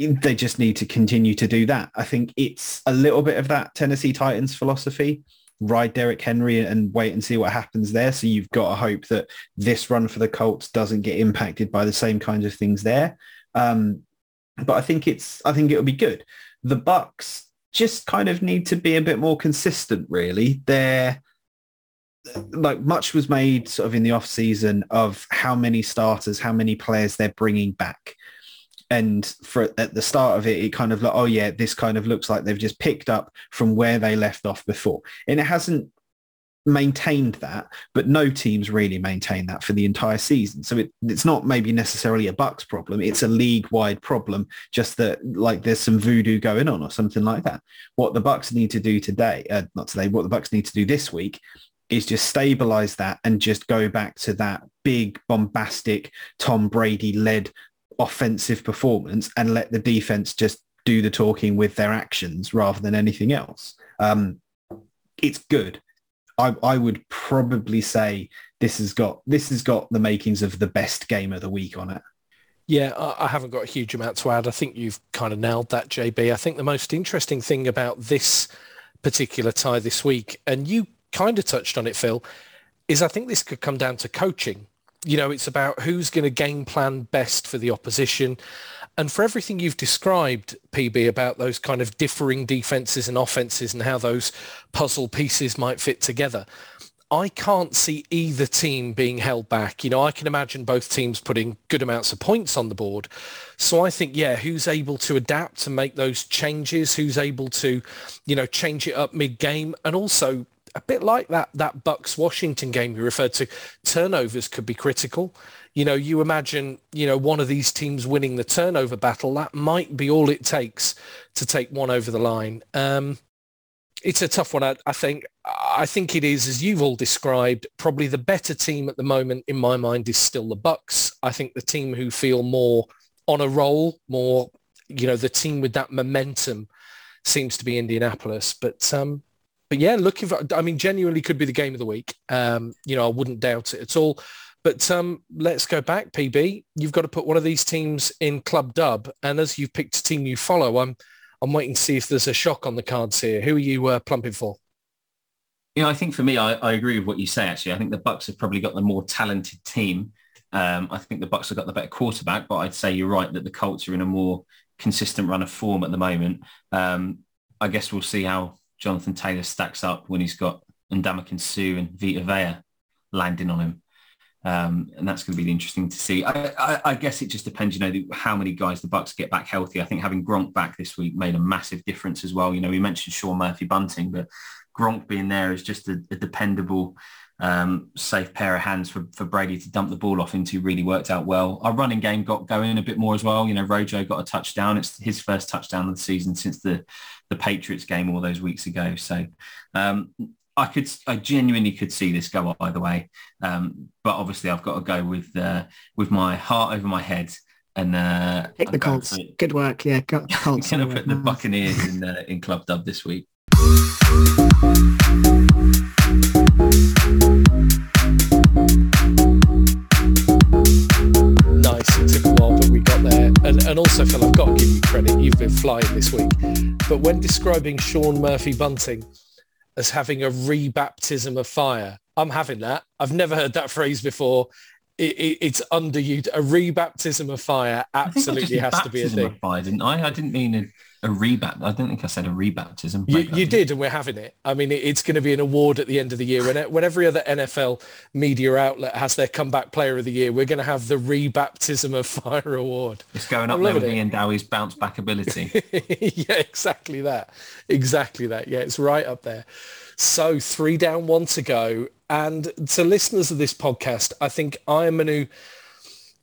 they just need to continue to do that. I think it's a little bit of that Tennessee Titans philosophy ride Derrick Henry and wait and see what happens there. So you've got to hope that this run for the Colts doesn't get impacted by the same kinds of things there. Um, but I think it's I think it'll be good. The Bucks just kind of need to be a bit more consistent. Really, they're like much was made sort of in the off season of how many starters, how many players they're bringing back and for at the start of it it kind of like oh yeah this kind of looks like they've just picked up from where they left off before. And it hasn't maintained that but no teams really maintain that for the entire season. So it, it's not maybe necessarily a bucks problem it's a league wide problem just that like there's some voodoo going on or something like that. What the bucks need to do today uh, not today what the bucks need to do this week is just stabilize that and just go back to that big bombastic Tom Brady led offensive performance and let the defense just do the talking with their actions rather than anything else. Um, it's good. I, I would probably say this has got this has got the makings of the best game of the week on it. Yeah, I haven't got a huge amount to add. I think you've kind of nailed that, JB. I think the most interesting thing about this particular tie this week, and you kind of touched on it, Phil, is I think this could come down to coaching you know, it's about who's going to game plan best for the opposition. And for everything you've described, PB, about those kind of differing defenses and offenses and how those puzzle pieces might fit together, I can't see either team being held back. You know, I can imagine both teams putting good amounts of points on the board. So I think, yeah, who's able to adapt and make those changes? Who's able to, you know, change it up mid-game and also a bit like that that Bucks Washington game you referred to. Turnovers could be critical. You know, you imagine, you know, one of these teams winning the turnover battle. That might be all it takes to take one over the line. Um, it's a tough one. I, I think. I think it is, as you've all described, probably the better team at the moment in my mind is still the Bucks. I think the team who feel more on a roll, more, you know, the team with that momentum seems to be Indianapolis. But um, but yeah, looking for, I mean, genuinely could be the game of the week. Um, you know, I wouldn't doubt it at all. But um, let's go back, PB. You've got to put one of these teams in Club Dub. And as you've picked a team you follow, I'm, I'm waiting to see if there's a shock on the cards here. Who are you uh, plumping for? You know, I think for me, I, I agree with what you say. Actually, I think the Bucks have probably got the more talented team. Um, I think the Bucks have got the better quarterback, but I'd say you're right that the Colts are in a more consistent run of form at the moment. Um, I guess we'll see how Jonathan Taylor stacks up when he's got Ndamukong Suh and Vita Vea landing on him. Um, and that's going to be interesting to see. I, I, I, guess it just depends, you know, how many guys the Bucks get back healthy. I think having Gronk back this week made a massive difference as well. You know, we mentioned Sean Murphy Bunting, but Gronk being there is just a, a dependable, um, safe pair of hands for, for Brady to dump the ball off into. Really worked out well. Our running game got going a bit more as well. You know, Rojo got a touchdown. It's his first touchdown of the season since the the Patriots game all those weeks ago. So um, I could, I genuinely could see this go either way. Um, but obviously, I've got to go with uh, with my heart over my head and uh, pick the Colts. Good work, yeah. [laughs] Colts. I'm going to put the Buccaneers in uh, in Club Dub this week. And, also, Phil, I've got to give you credit. You've been flying this week. But when describing Sean Murphy Bunting, as having a rebaptism of fire. I'm having that. I've never heard that phrase before. It, it, it's underused. A rebaptism of fire absolutely has to be a thing. fire, didn't I? I didn't mean a, a rebaptism. I don't think I said a rebaptism. You, you did, and we're having it. I mean, it, it's going to be an award at the end of the year. When, when every other NFL media outlet has their comeback player of the year, we're going to have the rebaptism of [laughs] fire award. It's going up there with Ian Dowie's bounce back ability. [laughs] yeah, exactly that. Exactly that. Yeah, it's right up there. So three down, one to go. And to listeners of this podcast, I think I am going to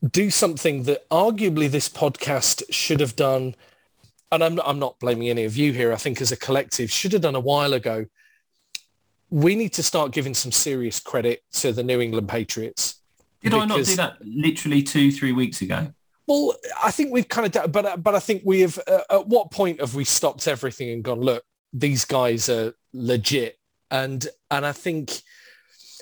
do something that arguably this podcast should have done. And I'm, I'm not blaming any of you here. I think as a collective should have done a while ago. We need to start giving some serious credit to the New England Patriots. Did I not do that literally two, three weeks ago? Well, I think we've kind of, but but I think we have. Uh, at what point have we stopped everything and gone? Look, these guys are legit and and I think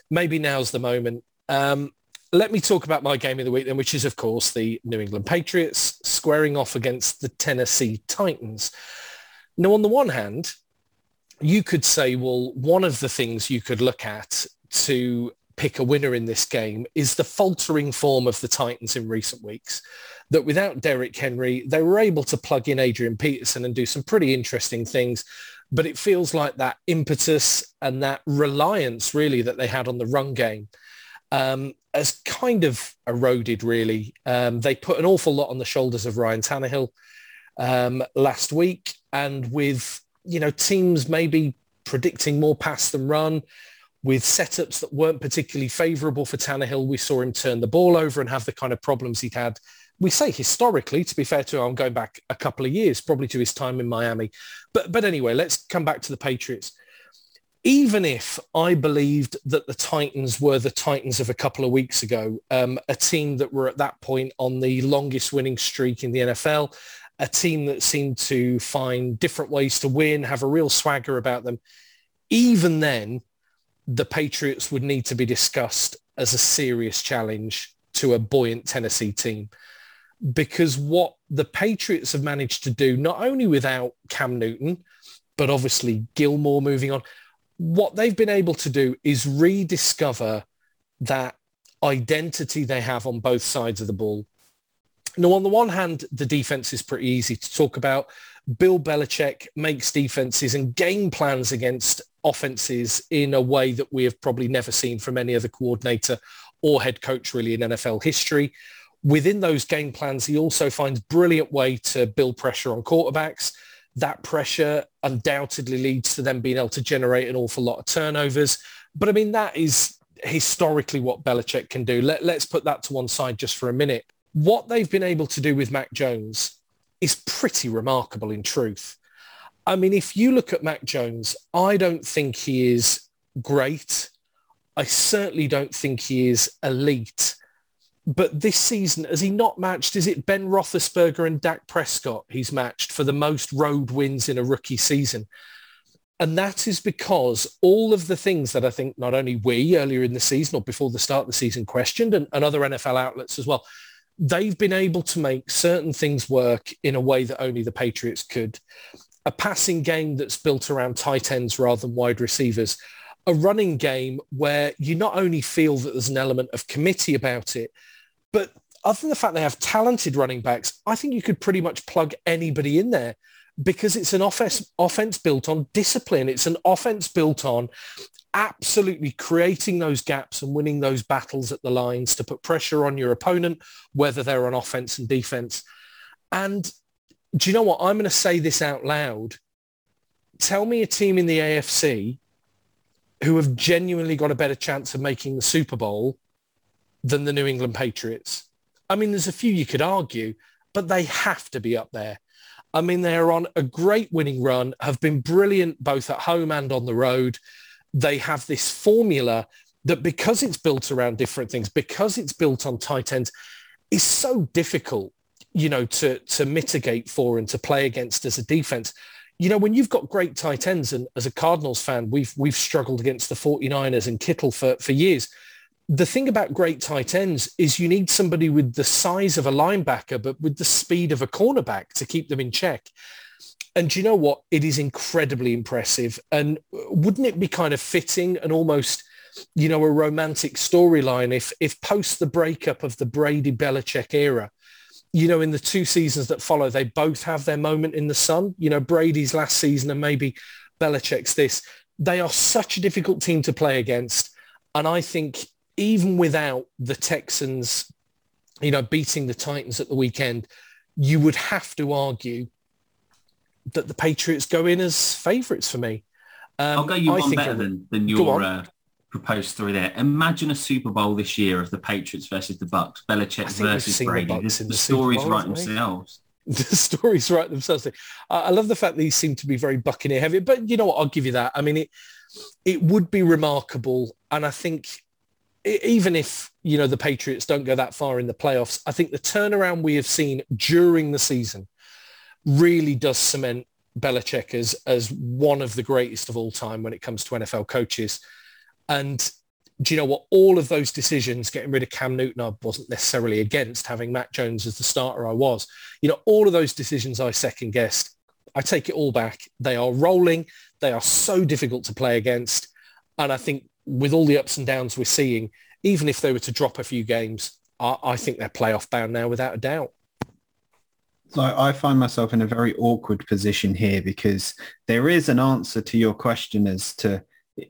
maybe now's the moment. Um, let me talk about my game of the week then, which is of course the New England Patriots squaring off against the Tennessee Titans. Now, on the one hand, you could say, well, one of the things you could look at to pick a winner in this game is the faltering form of the Titans in recent weeks. That without Derrick Henry, they were able to plug in Adrian Peterson and do some pretty interesting things but it feels like that impetus and that reliance really that they had on the run game um, has kind of eroded really. Um, they put an awful lot on the shoulders of Ryan Tannehill um, last week and with, you know, teams maybe predicting more pass than run with setups that weren't particularly favourable for Tannehill. We saw him turn the ball over and have the kind of problems he'd had we say historically, to be fair to him, I'm going back a couple of years, probably to his time in Miami. But, but anyway, let's come back to the Patriots. Even if I believed that the Titans were the Titans of a couple of weeks ago, um, a team that were at that point on the longest winning streak in the NFL, a team that seemed to find different ways to win, have a real swagger about them, even then, the Patriots would need to be discussed as a serious challenge to a buoyant Tennessee team. Because what the Patriots have managed to do, not only without Cam Newton, but obviously Gilmore moving on, what they've been able to do is rediscover that identity they have on both sides of the ball. Now, on the one hand, the defense is pretty easy to talk about. Bill Belichick makes defenses and game plans against offenses in a way that we have probably never seen from any other coordinator or head coach really in NFL history within those game plans, he also finds brilliant way to build pressure on quarterbacks. That pressure undoubtedly leads to them being able to generate an awful lot of turnovers. But I mean, that is historically what Belichick can do. Let, let's put that to one side just for a minute. What they've been able to do with Mac Jones is pretty remarkable in truth. I mean, if you look at Mac Jones, I don't think he is great. I certainly don't think he is elite but this season, has he not matched? Is it Ben Roethlisberger and Dak Prescott he's matched for the most road wins in a rookie season? And that is because all of the things that I think not only we earlier in the season or before the start of the season questioned and, and other NFL outlets as well, they've been able to make certain things work in a way that only the Patriots could. A passing game that's built around tight ends rather than wide receivers. A running game where you not only feel that there's an element of committee about it, but other than the fact they have talented running backs, I think you could pretty much plug anybody in there because it's an offense, offense built on discipline. It's an offense built on absolutely creating those gaps and winning those battles at the lines to put pressure on your opponent, whether they're on offense and defense. And do you know what? I'm going to say this out loud. Tell me a team in the AFC who have genuinely got a better chance of making the Super Bowl than the New England Patriots. I mean, there's a few you could argue, but they have to be up there. I mean, they're on a great winning run, have been brilliant both at home and on the road. They have this formula that because it's built around different things, because it's built on tight ends, is so difficult, you know, to, to mitigate for and to play against as a defense. You know, when you've got great tight ends, and as a Cardinals fan, we've, we've struggled against the 49ers and Kittle for, for years the thing about great tight ends is you need somebody with the size of a linebacker, but with the speed of a cornerback to keep them in check. And you know what? It is incredibly impressive. And wouldn't it be kind of fitting and almost, you know, a romantic storyline if, if post the breakup of the Brady Belichick era, you know, in the two seasons that follow, they both have their moment in the sun. You know, Brady's last season and maybe Belichick's this. They are such a difficult team to play against. And I think even without the Texans, you know, beating the Titans at the weekend, you would have to argue that the Patriots go in as favourites for me. Um, I'll go you I one better than, than your uh, proposed story there. Imagine a Super Bowl this year of the Patriots versus the Bucks, Belichick versus Brady. The, the, [laughs] the stories Bowl, write themselves. The stories write themselves. I love the fact these seem to be very Buccaneer heavy, but you know what? I'll give you that. I mean, it it would be remarkable, and I think even if you know the Patriots don't go that far in the playoffs, I think the turnaround we have seen during the season really does cement Belichick as as one of the greatest of all time when it comes to NFL coaches. And do you know what? All of those decisions, getting rid of Cam Newton, I wasn't necessarily against having Mac Jones as the starter. I was, you know, all of those decisions I second guessed. I take it all back. They are rolling. They are so difficult to play against. And I think with all the ups and downs we're seeing, even if they were to drop a few games, I, I think they're playoff bound now without a doubt. So I find myself in a very awkward position here because there is an answer to your question as to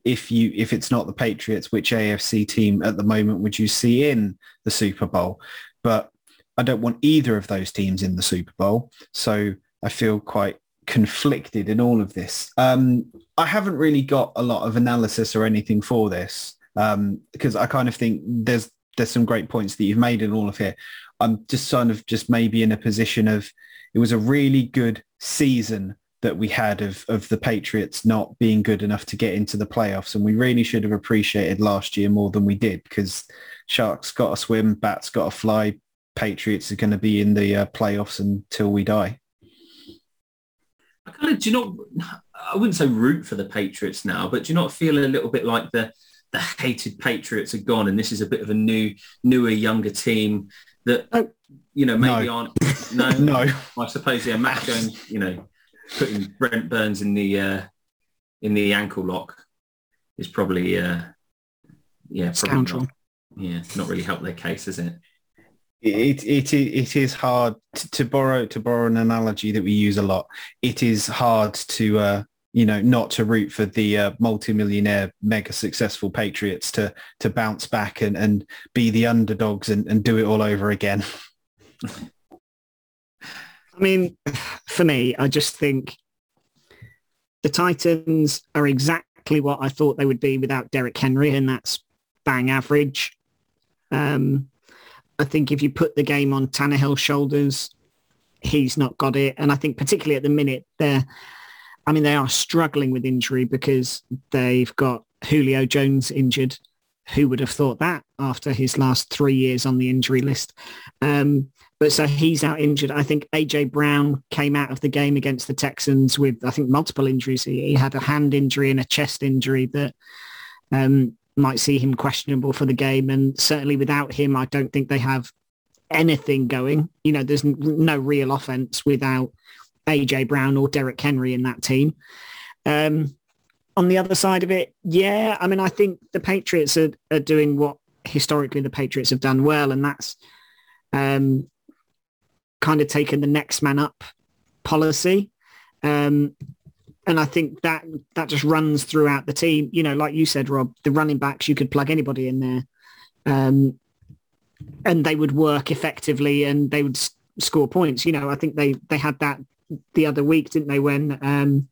if you if it's not the Patriots, which AFC team at the moment would you see in the Super Bowl? But I don't want either of those teams in the Super Bowl. So I feel quite conflicted in all of this. Um, I haven't really got a lot of analysis or anything for this um, because I kind of think there's there's some great points that you've made in all of here. I'm just kind of just maybe in a position of it was a really good season that we had of of the Patriots not being good enough to get into the playoffs, and we really should have appreciated last year more than we did because Sharks got to swim, Bats got to fly. Patriots are going to be in the uh, playoffs until we die. I kind of do you not. I wouldn't say root for the Patriots now, but do you not feel a little bit like the the hated Patriots are gone, and this is a bit of a new, newer, younger team that oh, you know maybe no. aren't. [laughs] No, no. I suppose yeah, Mac Jones, you know, putting Brent Burns in the uh, in the ankle lock is probably uh, yeah, probably not, yeah, not really helped their case, is it? It, it it is hard to, to, borrow to borrow an analogy that we use a lot. It is hard to uh, you know not to root for the uh, multimillionaire, mega successful Patriots to to bounce back and, and be the underdogs and, and do it all over again. [laughs] I mean, for me, I just think the Titans are exactly what I thought they would be without Derrick Henry, and that's bang average. Um, I think if you put the game on Tannehill's shoulders, he's not got it. And I think particularly at the minute, they're, I mean, they are struggling with injury because they've got Julio Jones injured. Who would have thought that after his last three years on the injury list? Um, but so he's out injured. I think AJ Brown came out of the game against the Texans with, I think, multiple injuries. He, had a hand injury and a chest injury that um, might see him questionable for the game. And certainly without him, I don't think they have anything going. You know, there's no real offense without AJ Brown or Derrick Henry in that team. Um, on the other side of it, yeah, I mean, I think the Patriots are, are doing what historically the Patriots have done well, and that's um, kind of taken the next man up policy. Um, and I think that that just runs throughout the team. You know, like you said, Rob, the running backs, you could plug anybody in there. Um, and they would work effectively and they would s- score points. You know, I think they, they had that the other week, didn't they, when um,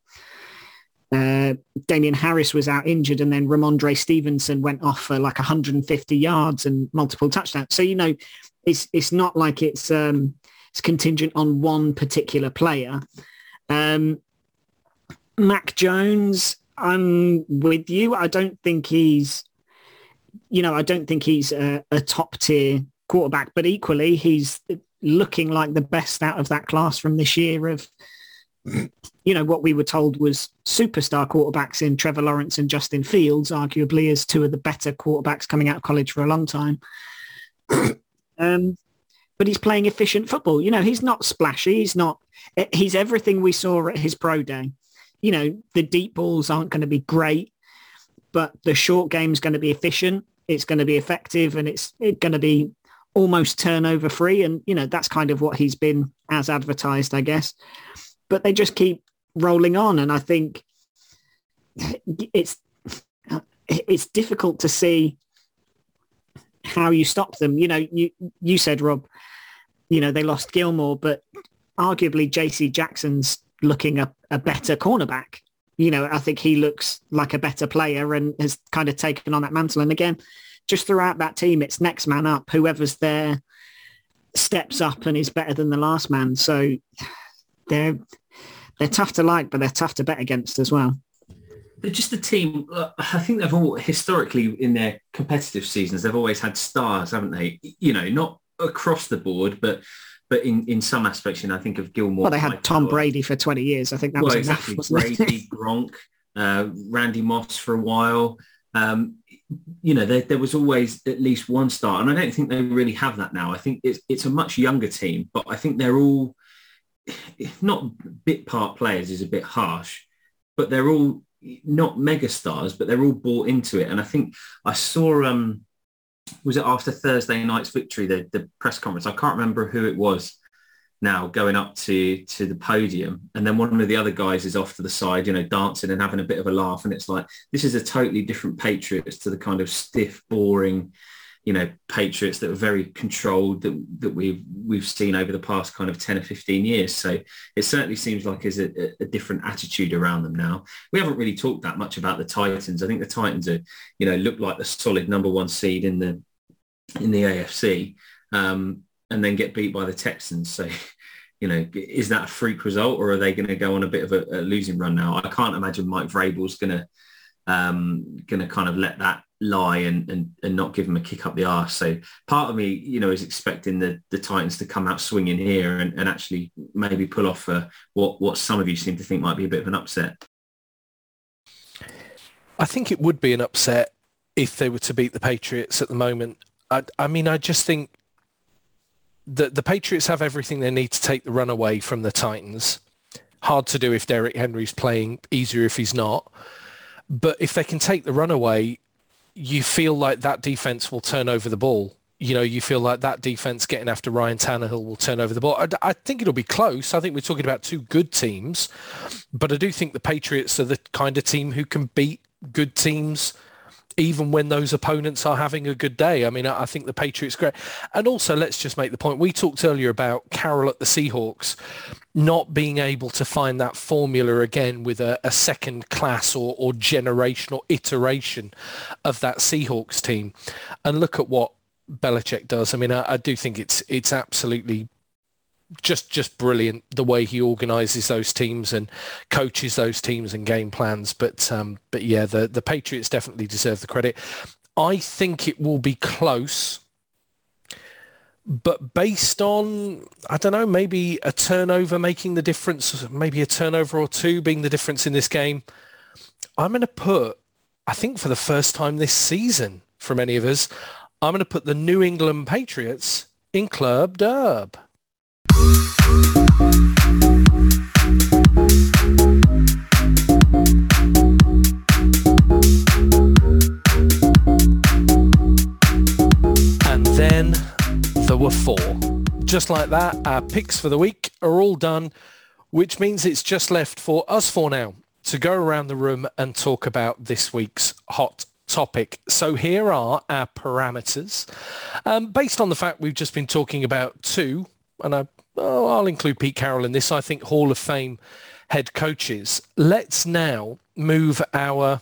uh, Damien Harris was out injured and then Rhamondre Stevenson went off for like 150 yards and multiple touchdowns. So, you know, it's, it's not like it's, um, it's contingent on one particular player. Um, Mac Jones, I'm with you. I don't think he's, you know, I don't think he's a, a top tier quarterback, but equally he's looking like the best out of that class from this year of, you know, what we were told was superstar quarterbacks in Trevor Lawrence and Justin Fields, arguably as two of the better quarterbacks coming out of college for a long time. [clears throat] um, but he's playing efficient football. You know, he's not splashy. He's not, he's everything we saw at his pro day. You know, the deep balls aren't going to be great, but the short game's going to be efficient. It's going to be effective and it's, going to be almost turnover free. And, you know, that's kind of what he's been as advertised, I guess. But they just keep rolling on. And I think it's, it's difficult to see how you stop them. You know, you, you said, Rob, you know, they lost Gilmore, but arguably JC Jackson's looking a, a better cornerback. You know, I think he looks like a better player and has kind of taken on that mantle. And again, just throughout that team, it's next man up. Whoever's there steps up and is better than the last man. So they're they're tough to like, but they're tough to bet against as well. They're just a team. I think they've all historically in their competitive seasons, they've always had stars, haven't they? You know, not across the board, but but in, in some aspects, you know, I think of Gilmore. Well, they had Tom. Brady for 20 years. I think that well, was enough. exactly. it? Brady, [laughs] Gronk, uh, Randy Moss for a while. Um, you know, there, there was always at least one star, and I don't think they really have that now. I think it's it's a much younger team, but I think they're all not bit part players is a bit harsh, but they're all not mega stars, but they're all bought into it. And I think I saw um was it after Thursday night's victory, the, the press conference? I can't remember who it was now going up to to the podium and then one of the other guys is off to the side you know dancing and having a bit of a laugh and it's like this is a totally different patriots to the kind of stiff boring you know patriots that are very controlled that that we've we've seen over the past kind of 10 or 15 years so it certainly seems like there's a, a different attitude around them now we haven't really talked that much about the titans i think the titans are you know look like the solid number one seed in the in the afc um, and then get beat by the Texans. So, you know, is that a freak result or are they going to go on a bit of a, a losing run now? I can't imagine Mike Vrabel's going to um, going to kind of let that lie and, and and not give him a kick up the arse. So part of me, you know, is expecting the the Titans to come out swinging here and, and actually maybe pull off uh, what what some of you seem to think might be a bit of an upset. I think it would be an upset if they were to beat the Patriots at the moment. I, I mean, I just think that the Patriots have everything they need to take the run away from the Titans. Hard to do if Derrick Henry's playing, easier if he's not. But if they can take the run away, you feel like that defense will turn over the ball. You know, you feel like that defense getting after Ryan Tannehill will turn over the ball. I, I think it'll be close. I think we're talking about two good teams, but I do think the Patriots are the kind of team who can beat good teams even when those opponents are having a good day. I mean, I I think the Patriots great. And also, let's just make the point. We talked earlier about Carroll at the Seahawks not being able to find that formula again with a, a second class or, or generational iteration of that Seahawks team. And look at what Belichick does. I mean, I, I do think it's it's absolutely just just brilliant the way he organizes those teams and coaches those teams and game plans. But um but yeah the the patriots definitely deserve the credit. I think it will be close but based on i don't know maybe a turnover making the difference maybe a turnover or two being the difference in this game. I'm going to put i think for the first time this season for many of us i'm going to put the new england patriots in Club Dub. Just like that, our picks for the week are all done, which means it's just left for us four now to go around the room and talk about this week's hot topic. So here are our parameters. Um, based on the fact we've just been talking about two, and I, oh, I'll include Pete Carroll in this, I think Hall of Fame head coaches. Let's now move our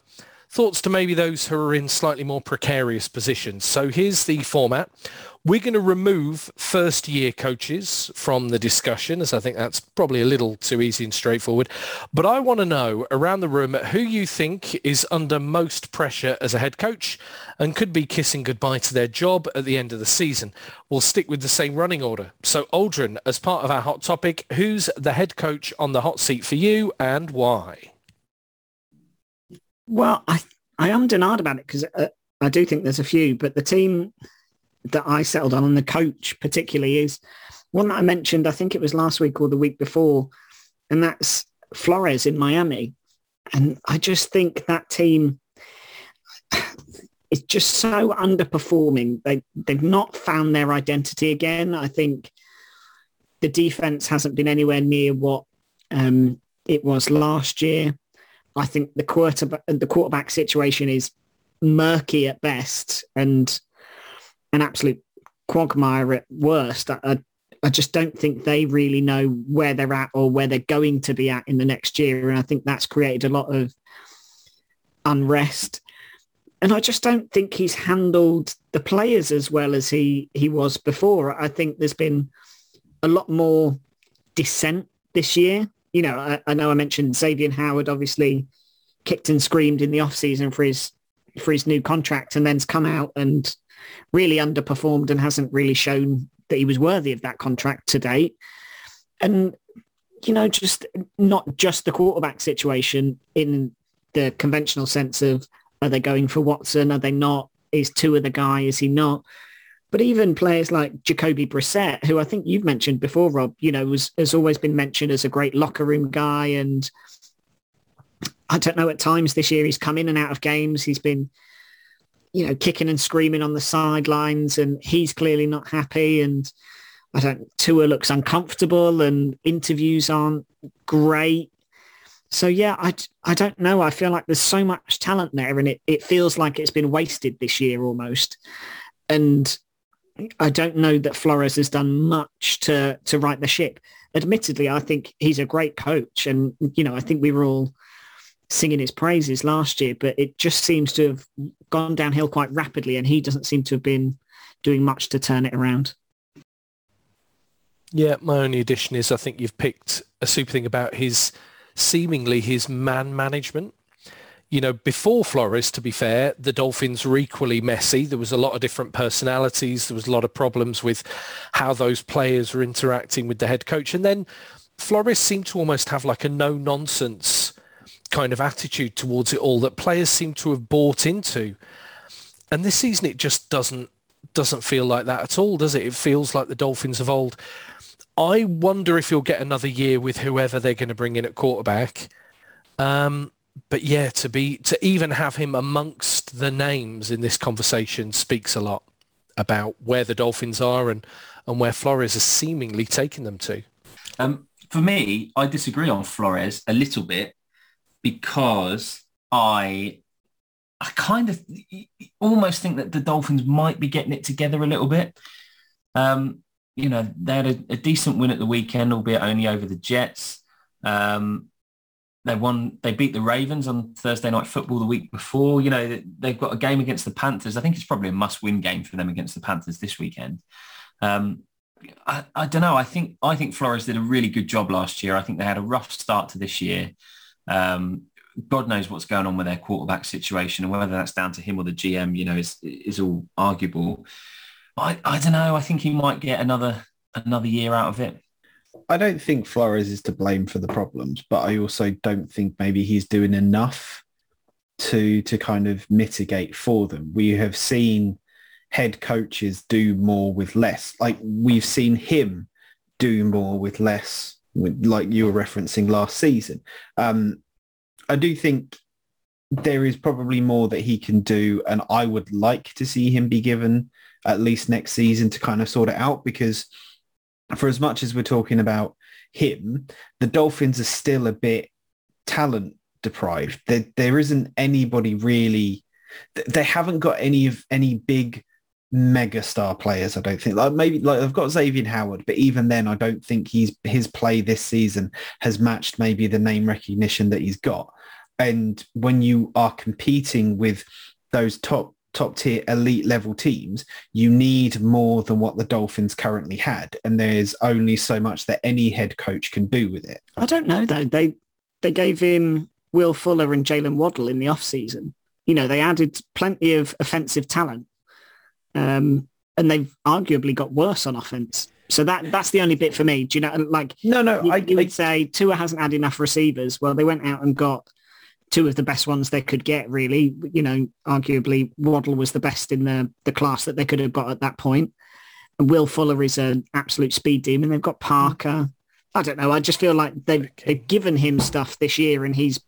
thoughts to maybe those who are in slightly more precarious positions. So here's the format. We're going to remove first year coaches from the discussion as I think that's probably a little too easy and straightforward. But I want to know around the room who you think is under most pressure as a head coach and could be kissing goodbye to their job at the end of the season. We'll stick with the same running order. So Aldrin, as part of our hot topic, who's the head coach on the hot seat for you and why? Well, I I am denied about it because uh, I do think there's a few, but the team that I settled on and the coach particularly is one that I mentioned, I think it was last week or the week before, and that's Flores in Miami. And I just think that team is just so underperforming. They, they've not found their identity again. I think the defense hasn't been anywhere near what um, it was last year. I think the quarterback, the quarterback situation is murky at best and an absolute quagmire at worst. I, I just don't think they really know where they're at or where they're going to be at in the next year. And I think that's created a lot of unrest. And I just don't think he's handled the players as well as he, he was before. I think there's been a lot more dissent this year. You know, I, I know I mentioned Xavier Howard obviously kicked and screamed in the off season for his for his new contract and then's come out and really underperformed and hasn't really shown that he was worthy of that contract to date. And, you know, just not just the quarterback situation in the conventional sense of are they going for Watson? Are they not? Is Tua the guy? Is he not? But even players like Jacoby Brissett, who I think you've mentioned before, Rob, you know, was, has always been mentioned as a great locker room guy. And I don't know, at times this year he's come in and out of games. He's been you know, kicking and screaming on the sidelines and he's clearly not happy and I don't, Tua looks uncomfortable and interviews aren't great. So yeah, I, I don't know. I feel like there's so much talent there and it, it feels like it's been wasted this year almost. And I don't know that Flores has done much to, to right the ship. Admittedly, I think he's a great coach and, you know, I think we were all singing his praises last year, but it just seems to have gone downhill quite rapidly and he doesn't seem to have been doing much to turn it around. Yeah, my only addition is I think you've picked a super thing about his seemingly his man management. You know, before Flores, to be fair, the Dolphins were equally messy. There was a lot of different personalities. There was a lot of problems with how those players were interacting with the head coach. And then Flores seemed to almost have like a no-nonsense kind of attitude towards it all that players seem to have bought into. And this season it just doesn't doesn't feel like that at all, does it? It feels like the Dolphins of old. I wonder if you'll get another year with whoever they're going to bring in at quarterback. Um, but yeah, to be to even have him amongst the names in this conversation speaks a lot about where the Dolphins are and and where Flores is seemingly taking them to. Um, for me, I disagree on Flores a little bit because I I kind of almost think that the Dolphins might be getting it together a little bit. Um, you know, they had a, a, decent win at the weekend, albeit only over the Jets. Um, they won. They beat the Ravens on Thursday night football the week before. You know, they've got a game against the Panthers. I think it's probably a must-win game for them against the Panthers this weekend. Um, I, I, don't know. I think I think Flores did a really good job last year. I think they had a rough start to this year. Um, God knows what's going on with their quarterback situation and whether that's down to him or the GM, you know, is is all arguable. I, I don't know. I think he might get another another year out of it. I don't think Flores is to blame for the problems, but I also don't think maybe he's doing enough to to kind of mitigate for them. We have seen head coaches do more with less. Like we've seen him do more with less, like you were referencing last season. Um, I do think there is probably more that he can do, and I would like to see him be given at least next season to kind of sort it out because for as much as we're talking about him, the Dolphins are still a bit talent deprived. There, there isn't anybody really. They haven't got any of any big mega star players. I don't think. Like maybe like I've got Xavier Howard, but even then, I don't think he's his play this season has matched maybe the name recognition that he's got. And when you are competing with those top top tier elite level teams, you need more than what the Dolphins currently had. And there's only so much that any head coach can do with it. I don't know though. They they gave him Will Fuller and Jaylen Waddle in the off season. You know, they added plenty of offensive talent. Um, and they've arguably got worse on offense. So that that's the only bit for me. Do you know like No, no, you, I, you I would say Tua hasn't had enough receivers. Well, they went out and got two of the best ones they could get, really. You know, arguably Waddle was the best in the, the class that they could have got at that point. And Will Fuller is an absolute speed demon. They've got Parker. I don't know. I just feel like they've, they've given him stuff this year and he's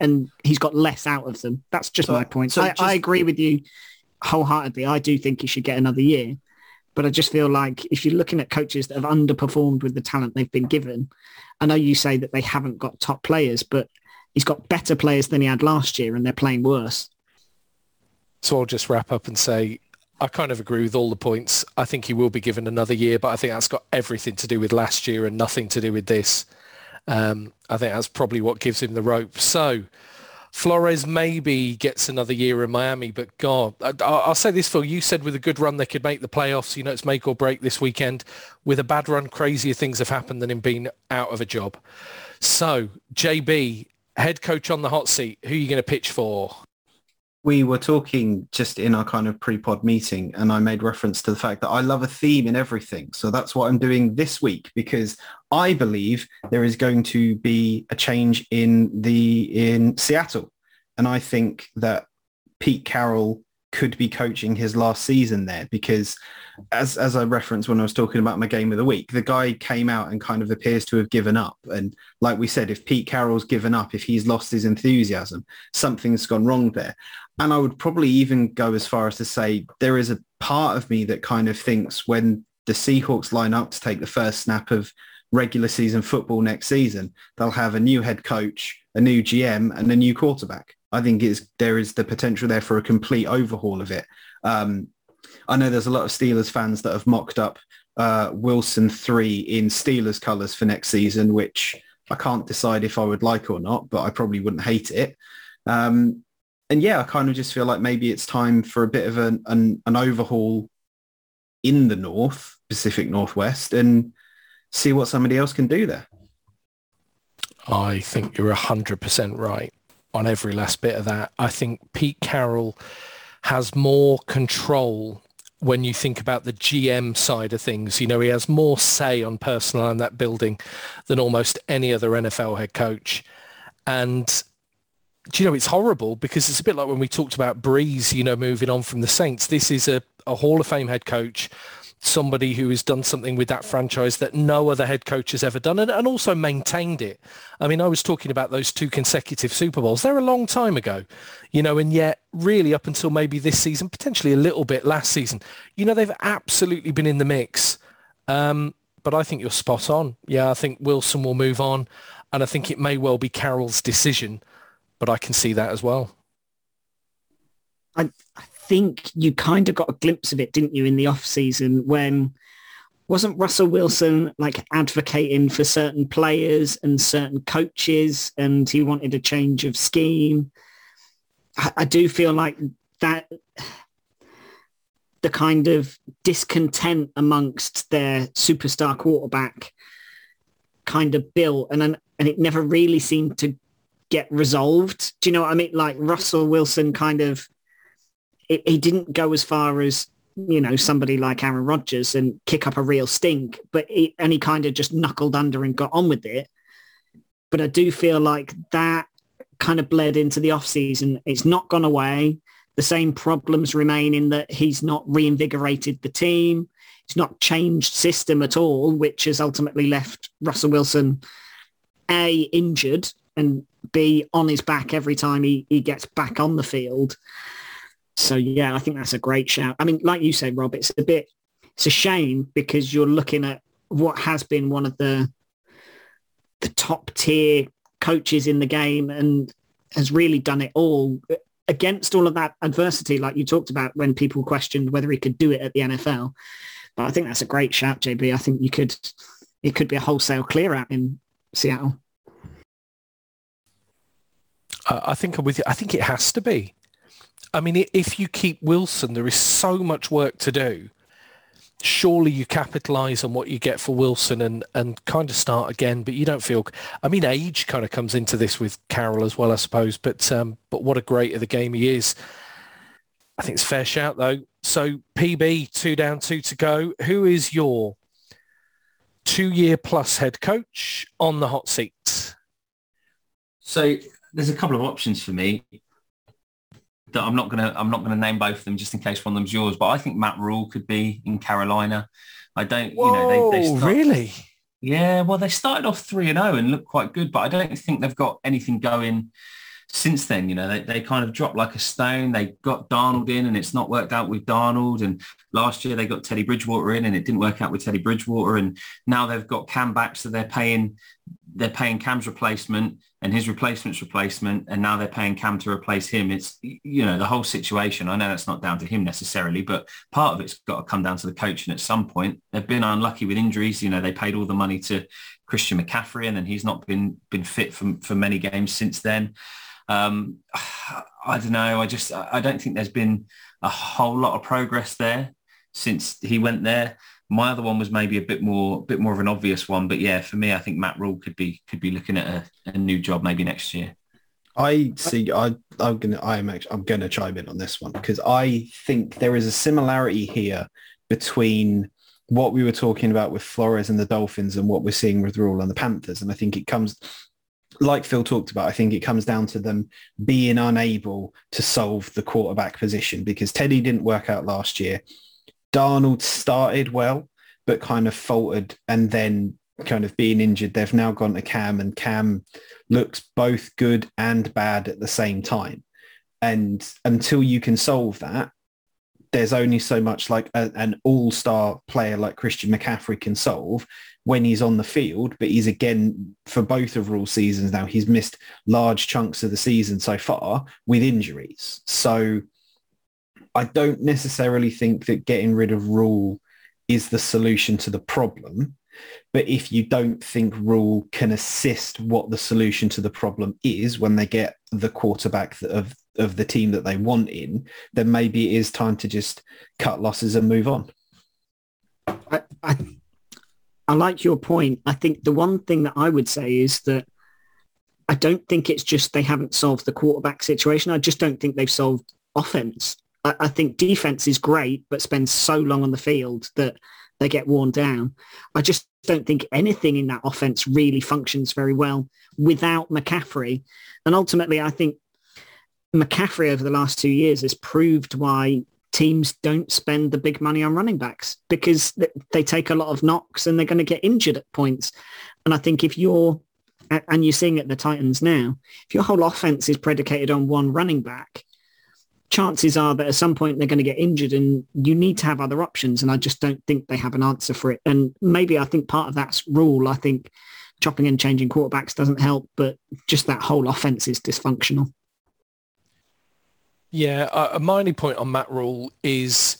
and he's got less out of them. That's just So- my point. so I, just- I agree with you wholeheartedly. I do think he should get another year. But I just feel like if you're looking at coaches that have underperformed with the talent they've been given, I know you say that they haven't got top players, but he's got better players than he had last year and they're playing worse. So I'll just wrap up and say I kind of agree with all the points. I think he will be given another year, but I think that's got everything to do with last year and nothing to do with this. Um, I think that's probably what gives him the rope. So Flores maybe gets another year in Miami, but God, I, I'll say this, Phil. You said with a good run they could make the playoffs. You know, it's make or break this weekend. With a bad run, crazier things have happened than him being out of a job. So, JB, head coach on the hot seat. Who are you going to pitch for? We were talking just in our kind of pre-pod meeting and I made reference to the fact that I love a theme in everything. So that's what I'm doing this week because I believe there is going to be a change in the in Seattle. And I think that Pete Carroll could be coaching his last season there because as as I referenced when I was talking about my game of the week, the guy came out and kind of appears to have given up. And like we said, if Pete Carroll's given up, if he's lost his enthusiasm, something's gone wrong there. And I would probably even go as far as to say there is a part of me that kind of thinks when the Seahawks line up to take the first snap of regular season football next season, they'll have a new head coach, a new GM and a new quarterback. I think there is the potential there for a complete overhaul of it. Um, I know there's a lot of Steelers fans that have mocked up uh, Wilson 3 in Steelers colours for next season, which I can't decide if I would like or not, but I probably wouldn't hate it. Um, and yeah, I kind of just feel like maybe it's time for a bit of an, an, an overhaul in the North, Pacific Northwest, and see what somebody else can do there. I think you're 100% right on every last bit of that. I think Pete Carroll has more control when you think about the GM side of things. You know, he has more say on personnel in that building than almost any other NFL head coach. And do you know, it's horrible because it's a bit like when we talked about Brees, you know, moving on from the Saints. This is a, a Hall of Fame head coach, somebody who has done something with that franchise that no other head coach has ever done and, and also maintained it. I mean, I was talking about those two consecutive Super Bowls. They're a long time ago, you know, and yet really up until maybe this season, potentially a little bit last season, you know, they've absolutely been in the mix. Um, but I think you're spot on. Yeah, I think Wilson will move on. And I think it may well be Carroll's decision, but I can see that as well. I, I think you kind of got a glimpse of it, didn't you, in the off season when wasn't Russell Wilson like advocating for certain players and certain coaches and he wanted a change of scheme? I, I do feel like that the kind of discontent amongst their superstar quarterback kind of built and and it never really seemed to get resolved. Do you know what I mean? Like Russell Wilson kind of he didn't go as far as you know somebody like Aaron Rodgers and kick up a real stink, but he, and he kind of just knuckled under and got on with it. But I do feel like that kind of bled into the off season. It's not gone away. the same problems remain in that he's not reinvigorated the team. He's not changed system at all, which has ultimately left Russell Wilson A, injured and B, on his back every time he, he gets back on the field. So yeah, I think that's a great shout. I mean, like you said, Rob, it's a bit, it's a shame because you're looking at what has been one of the the top tier coaches in the game and has really done it all against all of that adversity, like you talked about when people questioned whether he could do it at the NFL. But I think that's a great shout, JB. I think you could, it could be a wholesale clear out in Seattle. I think I'm with you. I think it has to be. I mean, if you keep Wilson, there is so much work to do. Surely you capitalise on what you get for Wilson and, and kind of start again, but you don't feel. I mean, age kind of comes into this with Carroll as well, I suppose. But um, but what a great of the game he is. I think it's fair shout though. So PB two down, two to go. Who is your two-year plus head coach on the hot seat? So there's a couple of options for me that I'm not gonna I'm not gonna name both of them just in case one of them's yours. But I think Matt Rhule could be in Carolina. I don't, Whoa, you know, they, they start, really. Yeah, well, they started off three and zero and looked quite good, but I don't think they've got anything going since then. You know, they, they kind of dropped like a stone. They got Darnold in, and it's not worked out with Darnold. And last year they got Teddy Bridgewater in, and it didn't work out with Teddy Bridgewater. And now they've got Cam back, so they're paying they're paying Cam's replacement and his replacement's replacement, and now they're paying Cam to replace him. It's you know the whole situation. I know that's not down to him necessarily, but part of it's got to come down to the coaching at some point. They've been unlucky with injuries. You know they paid all the money to Christian McCaffrey, and then he's not been been fit for for many games since then. Um, [sighs] I don't know. I just I don't think there's been a whole lot of progress there since he went there. My other one was maybe a bit more, bit more of an obvious one, but yeah, for me, I think Matt Rhule could be could be looking at a, a new job maybe next year. I see. I, I'm gonna. I'm actually. I'm gonna chime in on this one because I think there is a similarity here between what we were talking about with Flores and the Dolphins and what we're seeing with Rhule and the Panthers, and I think it comes, like Phil talked about. I think it comes down to them being unable to solve the quarterback position because Teddy didn't work out last year. Darnold started well, but kind of faltered and then kind of being injured. They've now gone to Cam and Cam looks both good and bad at the same time. And until you can solve that, there's only so much like a, an all-star player like Christian McCaffrey can solve when he's on the field. But he's again, for both of Rhule seasons now, he's missed large chunks of the season so far with injuries. So I don't necessarily think that getting rid of Rhule is the solution to the problem. But if you don't think Rhule can assist what the solution to the problem is when they get the quarterback of, of the team that they want in, then maybe it is time to just cut losses and move on. I, I, I like your point. I think the one thing that I would say is that I don't think it's just they haven't solved the quarterback situation. I just don't think they've solved offense. I, I think defense is great, but spends so long on the field that they get worn down. I just don't think anything in that offense really functions very well without McCaffrey. And ultimately, I think McCaffrey over the last two years has proved why teams don't spend the big money on running backs because they take a lot of knocks and they're going to get injured at points. And I think if you're, and you're seeing at the Titans now, if your whole offense is predicated on one running back, chances are that at some point they're going to get injured and you need to have other options. And I just don't think they have an answer for it. And maybe I think part of that's Rhule. I think chopping and changing quarterbacks doesn't help, but just that whole offense is dysfunctional. Yeah, a minor point on Matt Rhule is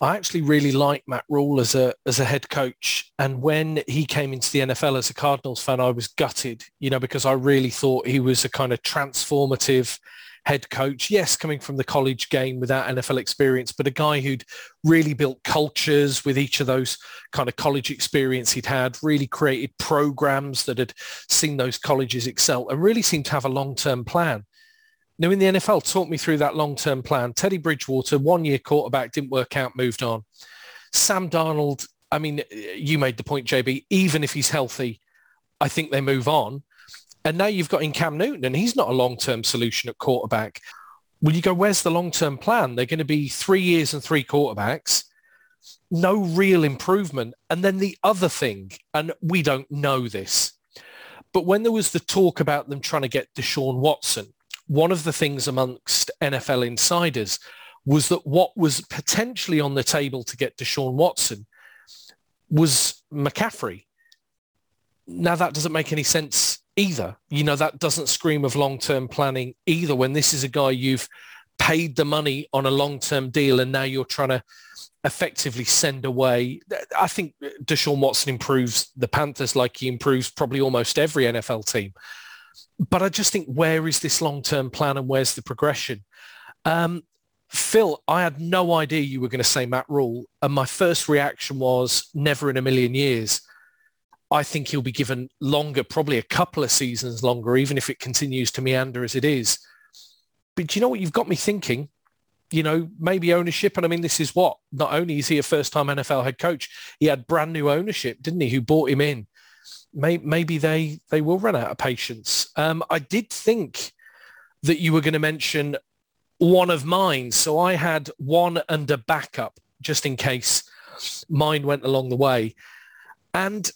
I actually really like Matt Rhule as a as a head coach. And when he came into the NFL as a Cardinals fan, I was gutted, you know, because I really thought he was a kind of transformative head coach. Yes, coming from the college game without NFL experience, but a guy who'd really built cultures with each of those kind of college experience he'd had, really created programs that had seen those colleges excel and really seemed to have a long-term plan. Now in the NFL, talk me through that long-term plan. Teddy Bridgewater, one-year quarterback, didn't work out, moved on. Sam Darnold, I mean, you made the point, JB, even if he's healthy, I think they move on. And now you've got in Cam Newton, and he's not a long-term solution at quarterback. Well, you go, where's the long-term plan? They're going to be three years and three quarterbacks, no real improvement. And then the other thing, and we don't know this, but when there was the talk about them trying to get Deshaun Watson, one of the things amongst NFL insiders was that what was potentially on the table to get Deshaun Watson was McCaffrey. Now that doesn't make any sense either. You know, that doesn't scream of long-term planning either when this is a guy you've paid the money on a long-term deal and now you're trying to effectively send away. I think Deshaun Watson improves the Panthers like he improves probably almost every NFL team. But I just think where is this long-term plan and where's the progression? Um, Phil, I had no idea you were going to say Matt Rhule. And my first reaction was never in a million years. I think he'll be given longer, probably a couple of seasons longer, even if it continues to meander as it is. But do you know what you've got me thinking? You know, maybe ownership. And I mean, this is what, not only is he a first-time NFL head coach, he had brand new ownership, didn't he, who bought him in. Maybe they, they will run out of patience. Um, I did think that you were going to mention one of mine. So I had one under backup just in case mine went along the way. And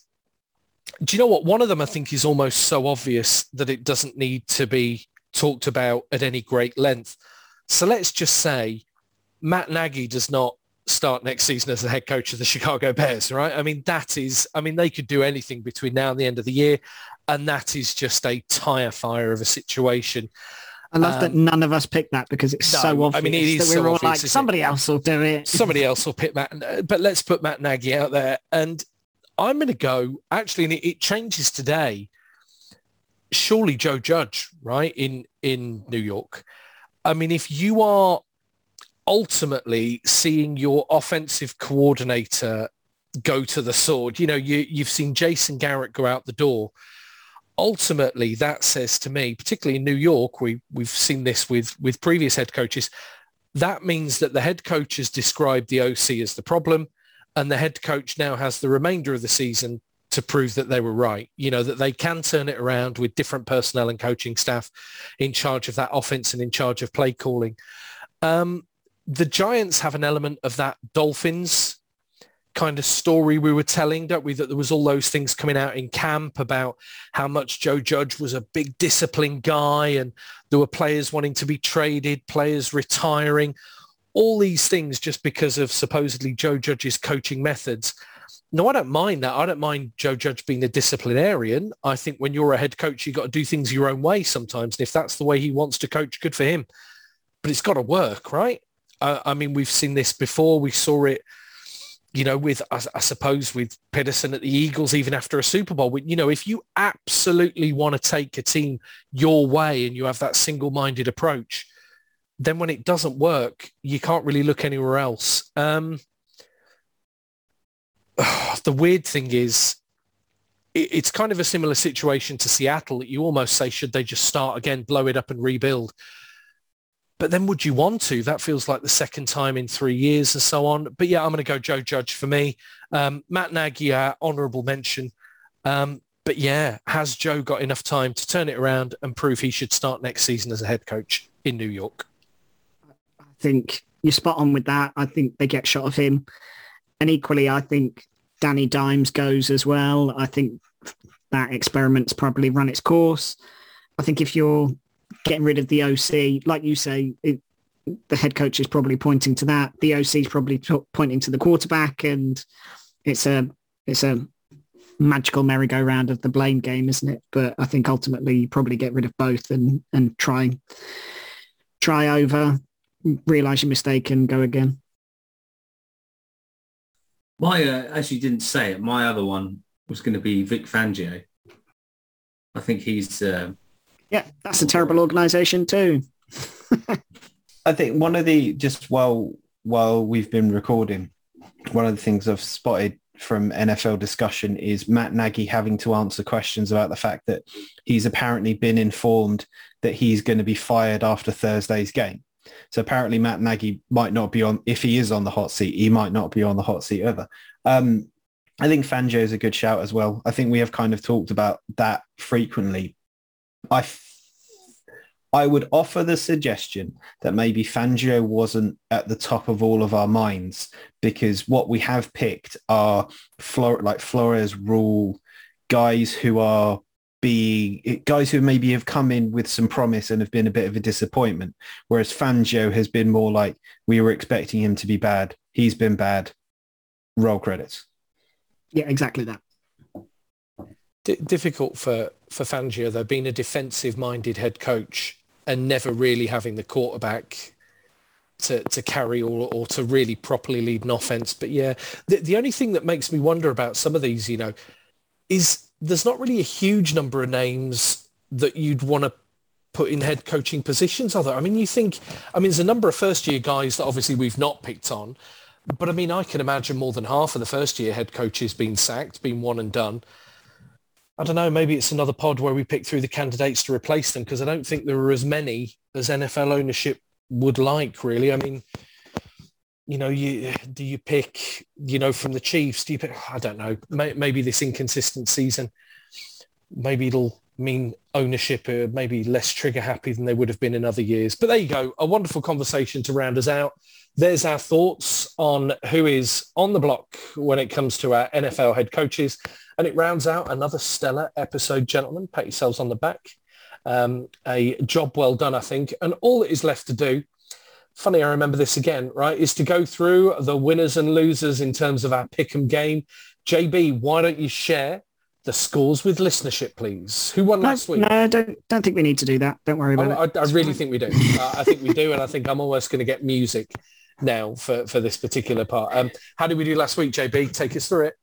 do you know what? One of them I think is almost so obvious that it doesn't need to be talked about at any great length. So let's just say Matt Nagy does not start next season as the head coach of the Chicago Bears, right? I mean, that is, I mean, they could do anything between now and the end of the year. And that is just a tire fire of a situation. I love um, that none of us picked that because it's no, so obvious I mean, it is that we're so all obvious, like, somebody it? else will do it. Somebody else will pick Matt. But let's put Matt Nagy out there. And I'm going to go, actually, and it, it changes today. Surely Joe Judge, right, in, in New York. I mean, if you are ultimately seeing your offensive coordinator go to the sword, you know, you, you've seen Jason Garrett go out the door. Ultimately, that says to me, particularly in New York, we, we've seen this with, with previous head coaches, that means that the head coach has described the OC as the problem and the head coach now has the remainder of the season to prove that they were right. You know, that they can turn it around with different personnel and coaching staff in charge of that offense and in charge of play calling. Um, the Giants have an element of that Dolphins kind of story we were telling, don't we? That there was all those things coming out in camp about how much Joe Judge was a big disciplined guy and there were players wanting to be traded, players retiring all these things just because of supposedly Joe Judge's coaching methods. No, I don't mind that. I don't mind Joe Judge being a disciplinarian. I think when you're a head coach, you've got to do things your own way sometimes. And if that's the way he wants to coach, good for him. But it's got to work, right? Uh, I mean, we've seen this before. We saw it, you know, with, I, I suppose, with Pederson at the Eagles, even after a Super Bowl. You know, if you absolutely want to take a team your way and you have that single-minded approach, then when it doesn't work, you can't really look anywhere else. Um, [sighs] the weird thing is, it, it's kind of a similar situation to Seattle you almost say, should they just start again, blow it up and rebuild? But then would you want to? That feels like the second time in three years and so on. But yeah, I'm going to go Joe Judge for me. Um, Matt Nagy, uh, honourable mention. Um, but yeah, has Joe got enough time to turn it around and prove he should start next season as a head coach in New York? I think you're spot on with that. I think they get shot of him. And equally, I think Danny Dimes goes as well. I think that experiment's probably run its course. I think if you're getting rid of the OC, like you say, it, the head coach is probably pointing to that. The OC is probably t- pointing to the quarterback, and it's a it's a magical merry-go-round of the blame game, isn't it? But I think ultimately you probably get rid of both and and try try over realize your mistake and go again. My, uh, as you didn't say it, my other one was going to be Vic Fangio. I think he's. Uh, yeah, that's a terrible organisation too. [laughs] I think one of the just while while we've been recording, one of the things I've spotted from NFL discussion is Matt Nagy having to answer questions about the fact that he's apparently been informed that he's going to be fired after Thursday's game. So apparently Matt Nagy might not be on, if he is on the hot seat, he might not be on the hot seat ever. Um, I think Fangio is a good shout as well. I think we have kind of talked about that frequently. I, f- I would offer the suggestion that maybe Fangio wasn't at the top of all of our minds because what we have picked are like Flores Rhule guys who are being guys who maybe have come in with some promise and have been a bit of a disappointment. Whereas Fangio has been more like we were expecting him to be bad. He's been bad. Roll credits. Yeah, exactly that. D- difficult for for Fangio though, being a defensive-minded head coach and never really having the quarterback to, to carry or, or to really properly lead an offense. But yeah, the, the only thing that makes me wonder about some of these, you know, is there's not really a huge number of names that you'd want to put in head coaching positions, are there? I mean, you think, I mean, there's a number of first year guys that obviously we've not picked on, but I mean, I can imagine more than half of the first year head coaches being sacked, being one and done. I don't know, maybe it's another pod where we pick through the candidates to replace them because I don't think there are as many as NFL ownership would like, really. I mean, you know, you do you pick, you know, from the Chiefs? Do you pick? I don't know. May, maybe this inconsistent season, maybe it'll mean ownership are maybe less trigger happy than they would have been in other years. But there you go, a wonderful conversation to round us out. There's our thoughts on who is on the block when it comes to our NFL head coaches. And it rounds out another stellar episode, gentlemen. Pat yourselves on the back. Um, a job well done, I think. And all that is left to do, funny, I remember this again, right, is to go through the winners and losers in terms of our pick'em game. JB, why don't you share the scores with listenership, please? Who won No, last week? no, don't don't think we need to do that. Don't worry about Oh, it. I, I really think we do. [laughs] Uh, I think we do, and I think I'm almost going to get music now for, for this particular part. Um, how did we do last week, JB? Take us through it.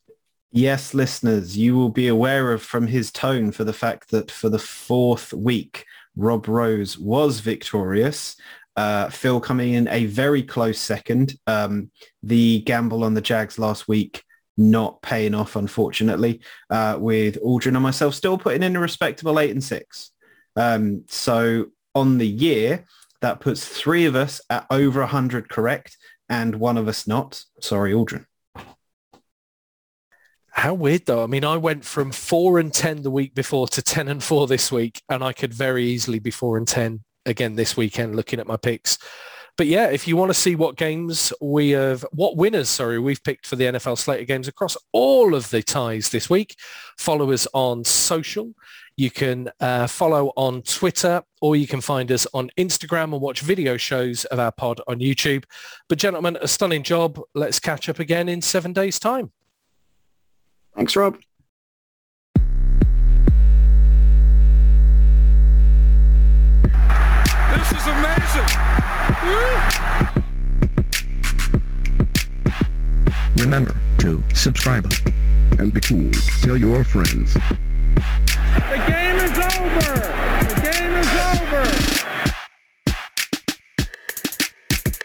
Yes, listeners, you will be aware of from his tone for the fact that for the fourth week, Rob Rose was victorious. Uh, Phil coming in a very close second. Um, the gamble on the Jags last week not paying off, unfortunately, uh, with Aldrin and myself still putting in a respectable eight and six. Um, so on the year, that puts three of us at over 100 correct and one of us not. Sorry, Aldrin. How weird though. I mean, I went from four and 10 the week before to 10 and four this week, and I could very easily be four and 10 again this weekend looking at my picks. But yeah, if you want to see what games we have, what winners, sorry, we've picked for the NFL Slater games across all of the ties this week, follow us on social. You can uh, follow on Twitter or you can find us on Instagram and watch video shows of our pod on YouTube. But gentlemen, a stunning job. Let's catch up again in seven days time. Thanks, Rob. This is amazing. Remember to subscribe and be cool. Tell your friends.